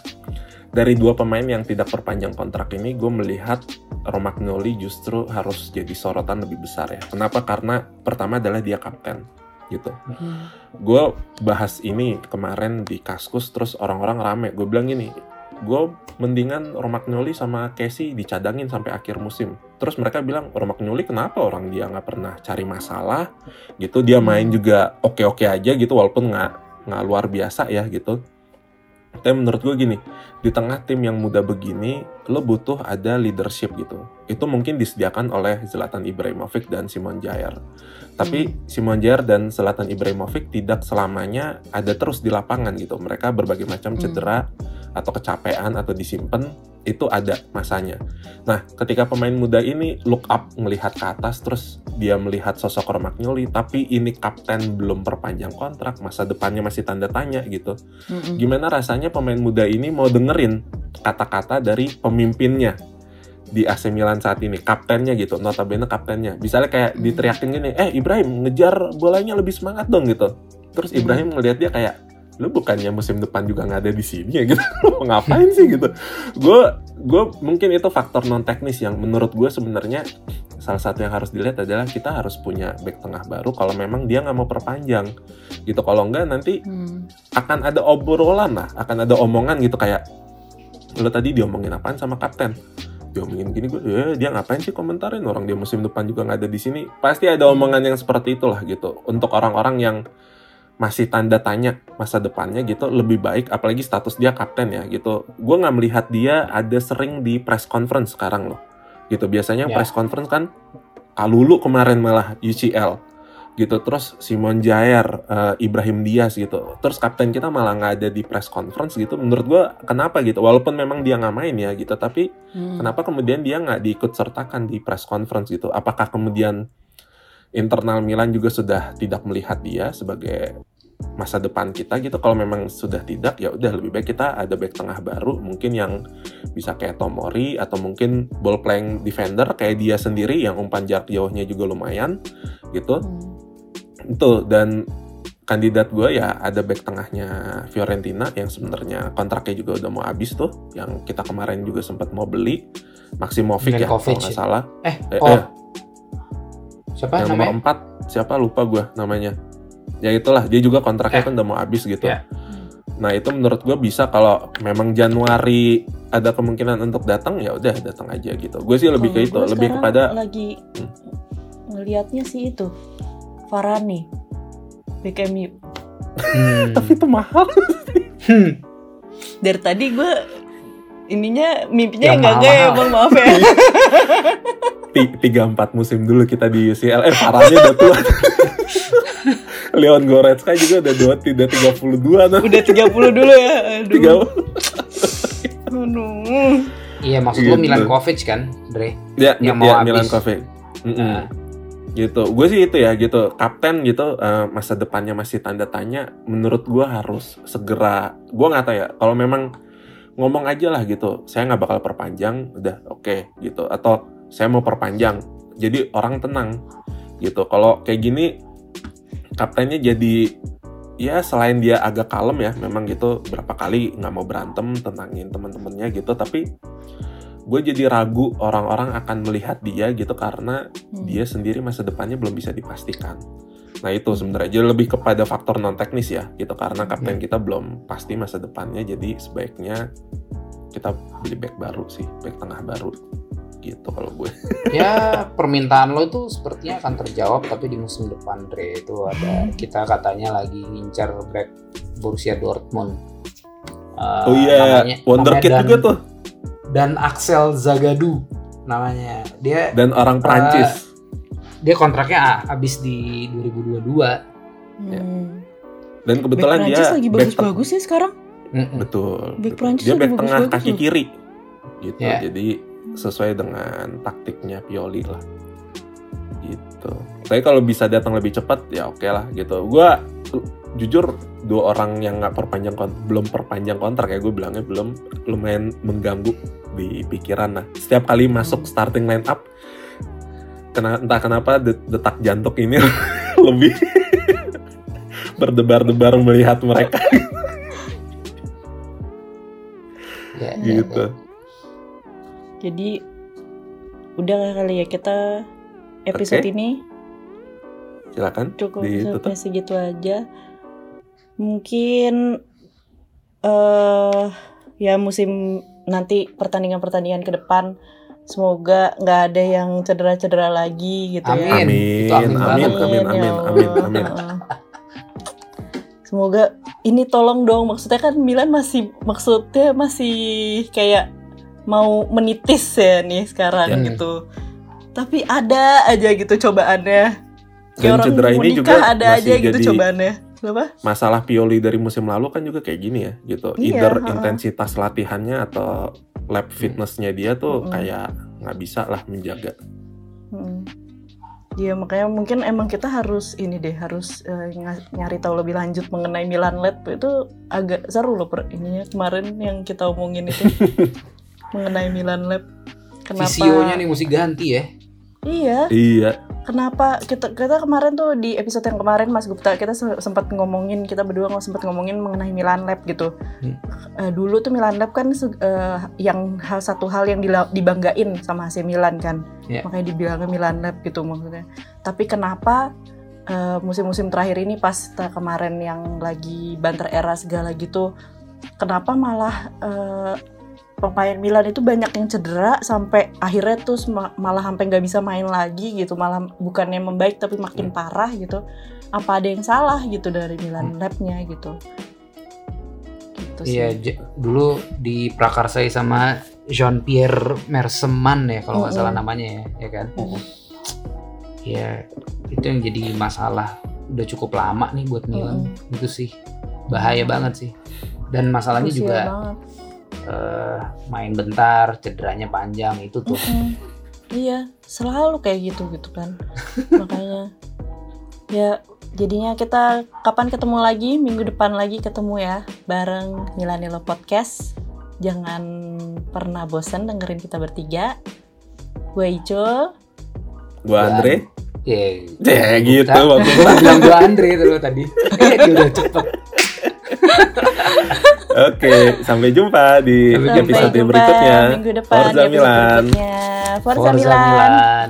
dari dua pemain yang tidak perpanjang kontrak ini, gue melihat Romagnoli justru harus jadi sorotan lebih besar ya. Kenapa? Karena pertama adalah dia kapten gitu. Hmm. Gue bahas ini kemarin di Kaskus terus orang-orang rame. Gue bilang gini, gue mendingan Romagnoli sama Casey dicadangin sampai akhir musim. Terus mereka bilang Romagnoli kenapa orang dia nggak pernah cari masalah gitu. Dia main juga oke-oke aja gitu walaupun nggak nggak luar biasa ya gitu. Tapi menurut gue gini, di tengah tim yang muda begini, lo butuh ada leadership gitu. Itu mungkin disediakan oleh Zlatan Ibrahimovic dan Simon Jair. Tapi Simon Jair dan Zlatan Ibrahimovic tidak selamanya ada terus di lapangan gitu. Mereka berbagai macam Hmm. Atau kecapean atau disimpan itu ada masanya. Nah, ketika pemain muda ini look up melihat ke atas terus dia melihat sosok Romagnoli tapi ini kapten belum perpanjang kontrak, masa depannya masih tanda tanya gitu Mm-mm. gimana rasanya pemain muda ini mau dengerin kata-kata dari pemimpinnya di AC Milan saat ini, kaptennya gitu, notabene kaptennya. Misalnya kayak diteriakin gini, eh Ibrahim ngejar bolanya lebih semangat dong gitu. Terus Ibrahim ngeliat dia kayak, lu bukannya musim depan juga nggak ada di sini ya gitu, lu mau ngapain sih gitu. Gue gue mungkin itu faktor non teknis yang menurut gue sebenarnya salah satu yang harus dilihat adalah kita harus punya back tengah baru kalau memang dia nggak mau perpanjang gitu. Kalau enggak nanti Hmm. akan ada obrolan lah, akan ada omongan gitu kayak lo tadi diomongin apaan sama kapten diomongin gini gue eh, dia ngapain sih komentarin orang dia musim depan juga nggak ada di sini pasti ada omongan yang seperti itulah gitu untuk orang-orang yang masih tanda tanya masa depannya gitu lebih baik apalagi status dia kapten ya gitu. Gue nggak melihat dia ada sering di press conference sekarang loh. Gitu biasanya Ya. press conference kan Kalulu kemarin malah UCL gitu terus Simon Jair eh, Ibrahim Diaz gitu. Terus kapten kita malah nggak ada di press conference gitu. Menurut gua kenapa gitu? Walaupun memang dia nggak main ya gitu. Tapi Hmm. kenapa kemudian dia nggak diikut sertakan di press conference gitu? Apakah kemudian internal Milan juga sudah tidak melihat dia sebagai masa depan kita gitu. Kalau memang sudah tidak ya udah lebih baik kita ada back tengah baru mungkin yang bisa kayak Tomori atau mungkin ball playing defender kayak dia sendiri yang umpan jarak jauhnya juga lumayan gitu. Hmm. itu dan kandidat gue ya ada back tengahnya Fiorentina yang sebenarnya kontraknya juga udah mau habis tuh yang kita kemarin juga sempat mau beli. Maximovic ya Milenkovic kalau nggak ya? salah Eh, Eh, oh, eh, siapa yang nomor namanya? 4 siapa lupa gue namanya ya itulah dia juga kontraknya Eh. kan udah mau habis gitu Ya. nah itu menurut gue bisa kalau memang Januari ada kemungkinan untuk datang ya udah datang aja gitu gue sih lebih ke Kalau itu lebih kepada lagi Hmm. ngelihatnya sih itu Varane back MU Hmm. tapi itu mahal Hmm. dari tadi gue ininya mimpinya Yang enggak ya bang maaf ya. Ti- tiga empat musim dulu kita di UCL eh parahnya udah tua. Leon Goretzka juga udah dua tidak tiga puluh dua nah udah 30 dulu ya aduh. Tiga aduh. Iya, maksud Gitu. lu Milankovic kan, Dre? ya Yang ya, mau habis. Milan Kovac Mm-mm. Nah. gitu. Gue sih itu ya gitu. Kapten gitu eh, masa depannya masih tanda tanya menurut gue harus segera gue nggak tahu ya. Kalau memang ngomong aja lah gitu saya nggak bakal perpanjang udah oke gitu atau saya mau perpanjang jadi orang tenang gitu kalau kayak gini kaptennya jadi ya selain dia agak kalem ya memang gitu berapa kali nggak mau berantem tenangin teman-temannya gitu tapi gue jadi ragu orang-orang akan melihat dia gitu karena Hmm. dia sendiri masa depannya belum bisa dipastikan. Nah itu sebenarnya. Jadi lebih kepada faktor non teknis ya gitu. Karena kapten kita belum pasti masa depannya jadi sebaiknya kita beli back baru sih back tengah baru gitu kalau gue. ya permintaan lo itu sepertinya akan terjawab tapi di musim depan Dre itu ada kita katanya lagi ngincar back Borussia Dortmund. Eh, oh iya namanya- wonderkid namanya juga tuh. Dan Axel Zagadou namanya. Dia dan orang Prancis. Dia kontraknya ah, habis di 2022 Hmm. dan kebetulan Back dia Prancis lagi bagus-bagus ya sekarang Mm-mm. betul. Back betul. Dia back tengah bagus-bagus kaki loh. kiri gitu. Ya. Jadi sesuai dengan taktiknya Pioli lah. Gitu. Tapi kalau bisa datang lebih cepat ya oke lah gitu. Gua uh, jujur dua orang yang nggak perpanjang belum perpanjang kontrak ya gue bilangnya belum lumayan mengganggu di pikiran nah setiap kali masuk starting line up kena, entah kenapa det- detak jantung ini lebih berdebar-debar melihat mereka. Ya, ya, gitu. jadi udah kali ya kita episode Oke. ini? Silakan cukup sampai segitu aja. Mungkin eh ya musim nanti pertandingan-pertandingan ke depan semoga nggak ada yang cedera-cedera lagi gitu ya Amin. Amin, Itu amin amin, amin, amin, ya amin, amin. Heeh. Semoga ini tolong dong maksudnya kan Milan masih maksudnya masih kayak mau menitis ya nih sekarang Ya. gitu tapi ada aja gitu cobaannya kayak Dan orang cedera ini juga ada masih aja gitu jadi- cobaannya kenapa masalah Pioli dari musim lalu kan juga kayak gini ya gitu. Iya, Either ha-ha. intensitas latihannya atau lab fitnessnya dia tuh Mm-mm. kayak nggak bisa lah menjaga. Hmm. Iya makanya mungkin emang kita harus ini deh harus nga- nyari tahu lebih lanjut mengenai Milan Lab itu agak seru loh per ininya kemarin yang kita omongin itu mengenai Milan Lab. Kenapa? Visionya nih mesti ganti ya. Iya, Iya, kenapa kita kita kemarin tuh di episode yang kemarin Mas Gupta kita se- sempat ngomongin kita berdua nggak sempat ngomongin mengenai Milan Lab gitu. Hmm. Eh, dulu tuh Milan Lab kan eh, yang hal satu hal yang dibanggain sama AC Milan kan. Iya. Makanya dibilangnya Milan Lab gitu maksudnya. Tapi kenapa eh, musim-musim terakhir ini pas kemarin yang lagi banter era segala gitu kenapa malah eh, pemain Milan itu banyak yang cedera sampai akhirnya tuh malah sampai nggak bisa main lagi gitu malah bukannya membaik tapi makin parah gitu apa ada yang salah gitu dari Milan Lab-nya gitu gitu sih Iya, dulu diprakarsai sama Jean Pierre Merseman ya kalau nggak Mm-mm. salah namanya ya, ya kan? Mm-mm. Ya itu yang jadi masalah udah cukup lama nih buat Milan itu sih bahaya banget sih. Dan masalahnya Krusial juga banget. Eh, main bentar, cederanya panjang itu tuh. Mm-mm. Iya, selalu kayak gitu gitu kan. Makanya ya jadinya kita kapan ketemu lagi? Minggu depan lagi ketemu ya bareng Milanilo Podcast. Jangan pernah bosan dengerin kita bertiga. Gue Ico. gua Andre. Ya, Ya gitu Bukan. waktu bilang gua Andre lo tadi. Eh, udah cepet. Oke, sampai jumpa di Sampai episode jumpa berikutnya. minggu depan Forza Milan. berikutnya. Forza, Forza Milan. Milan.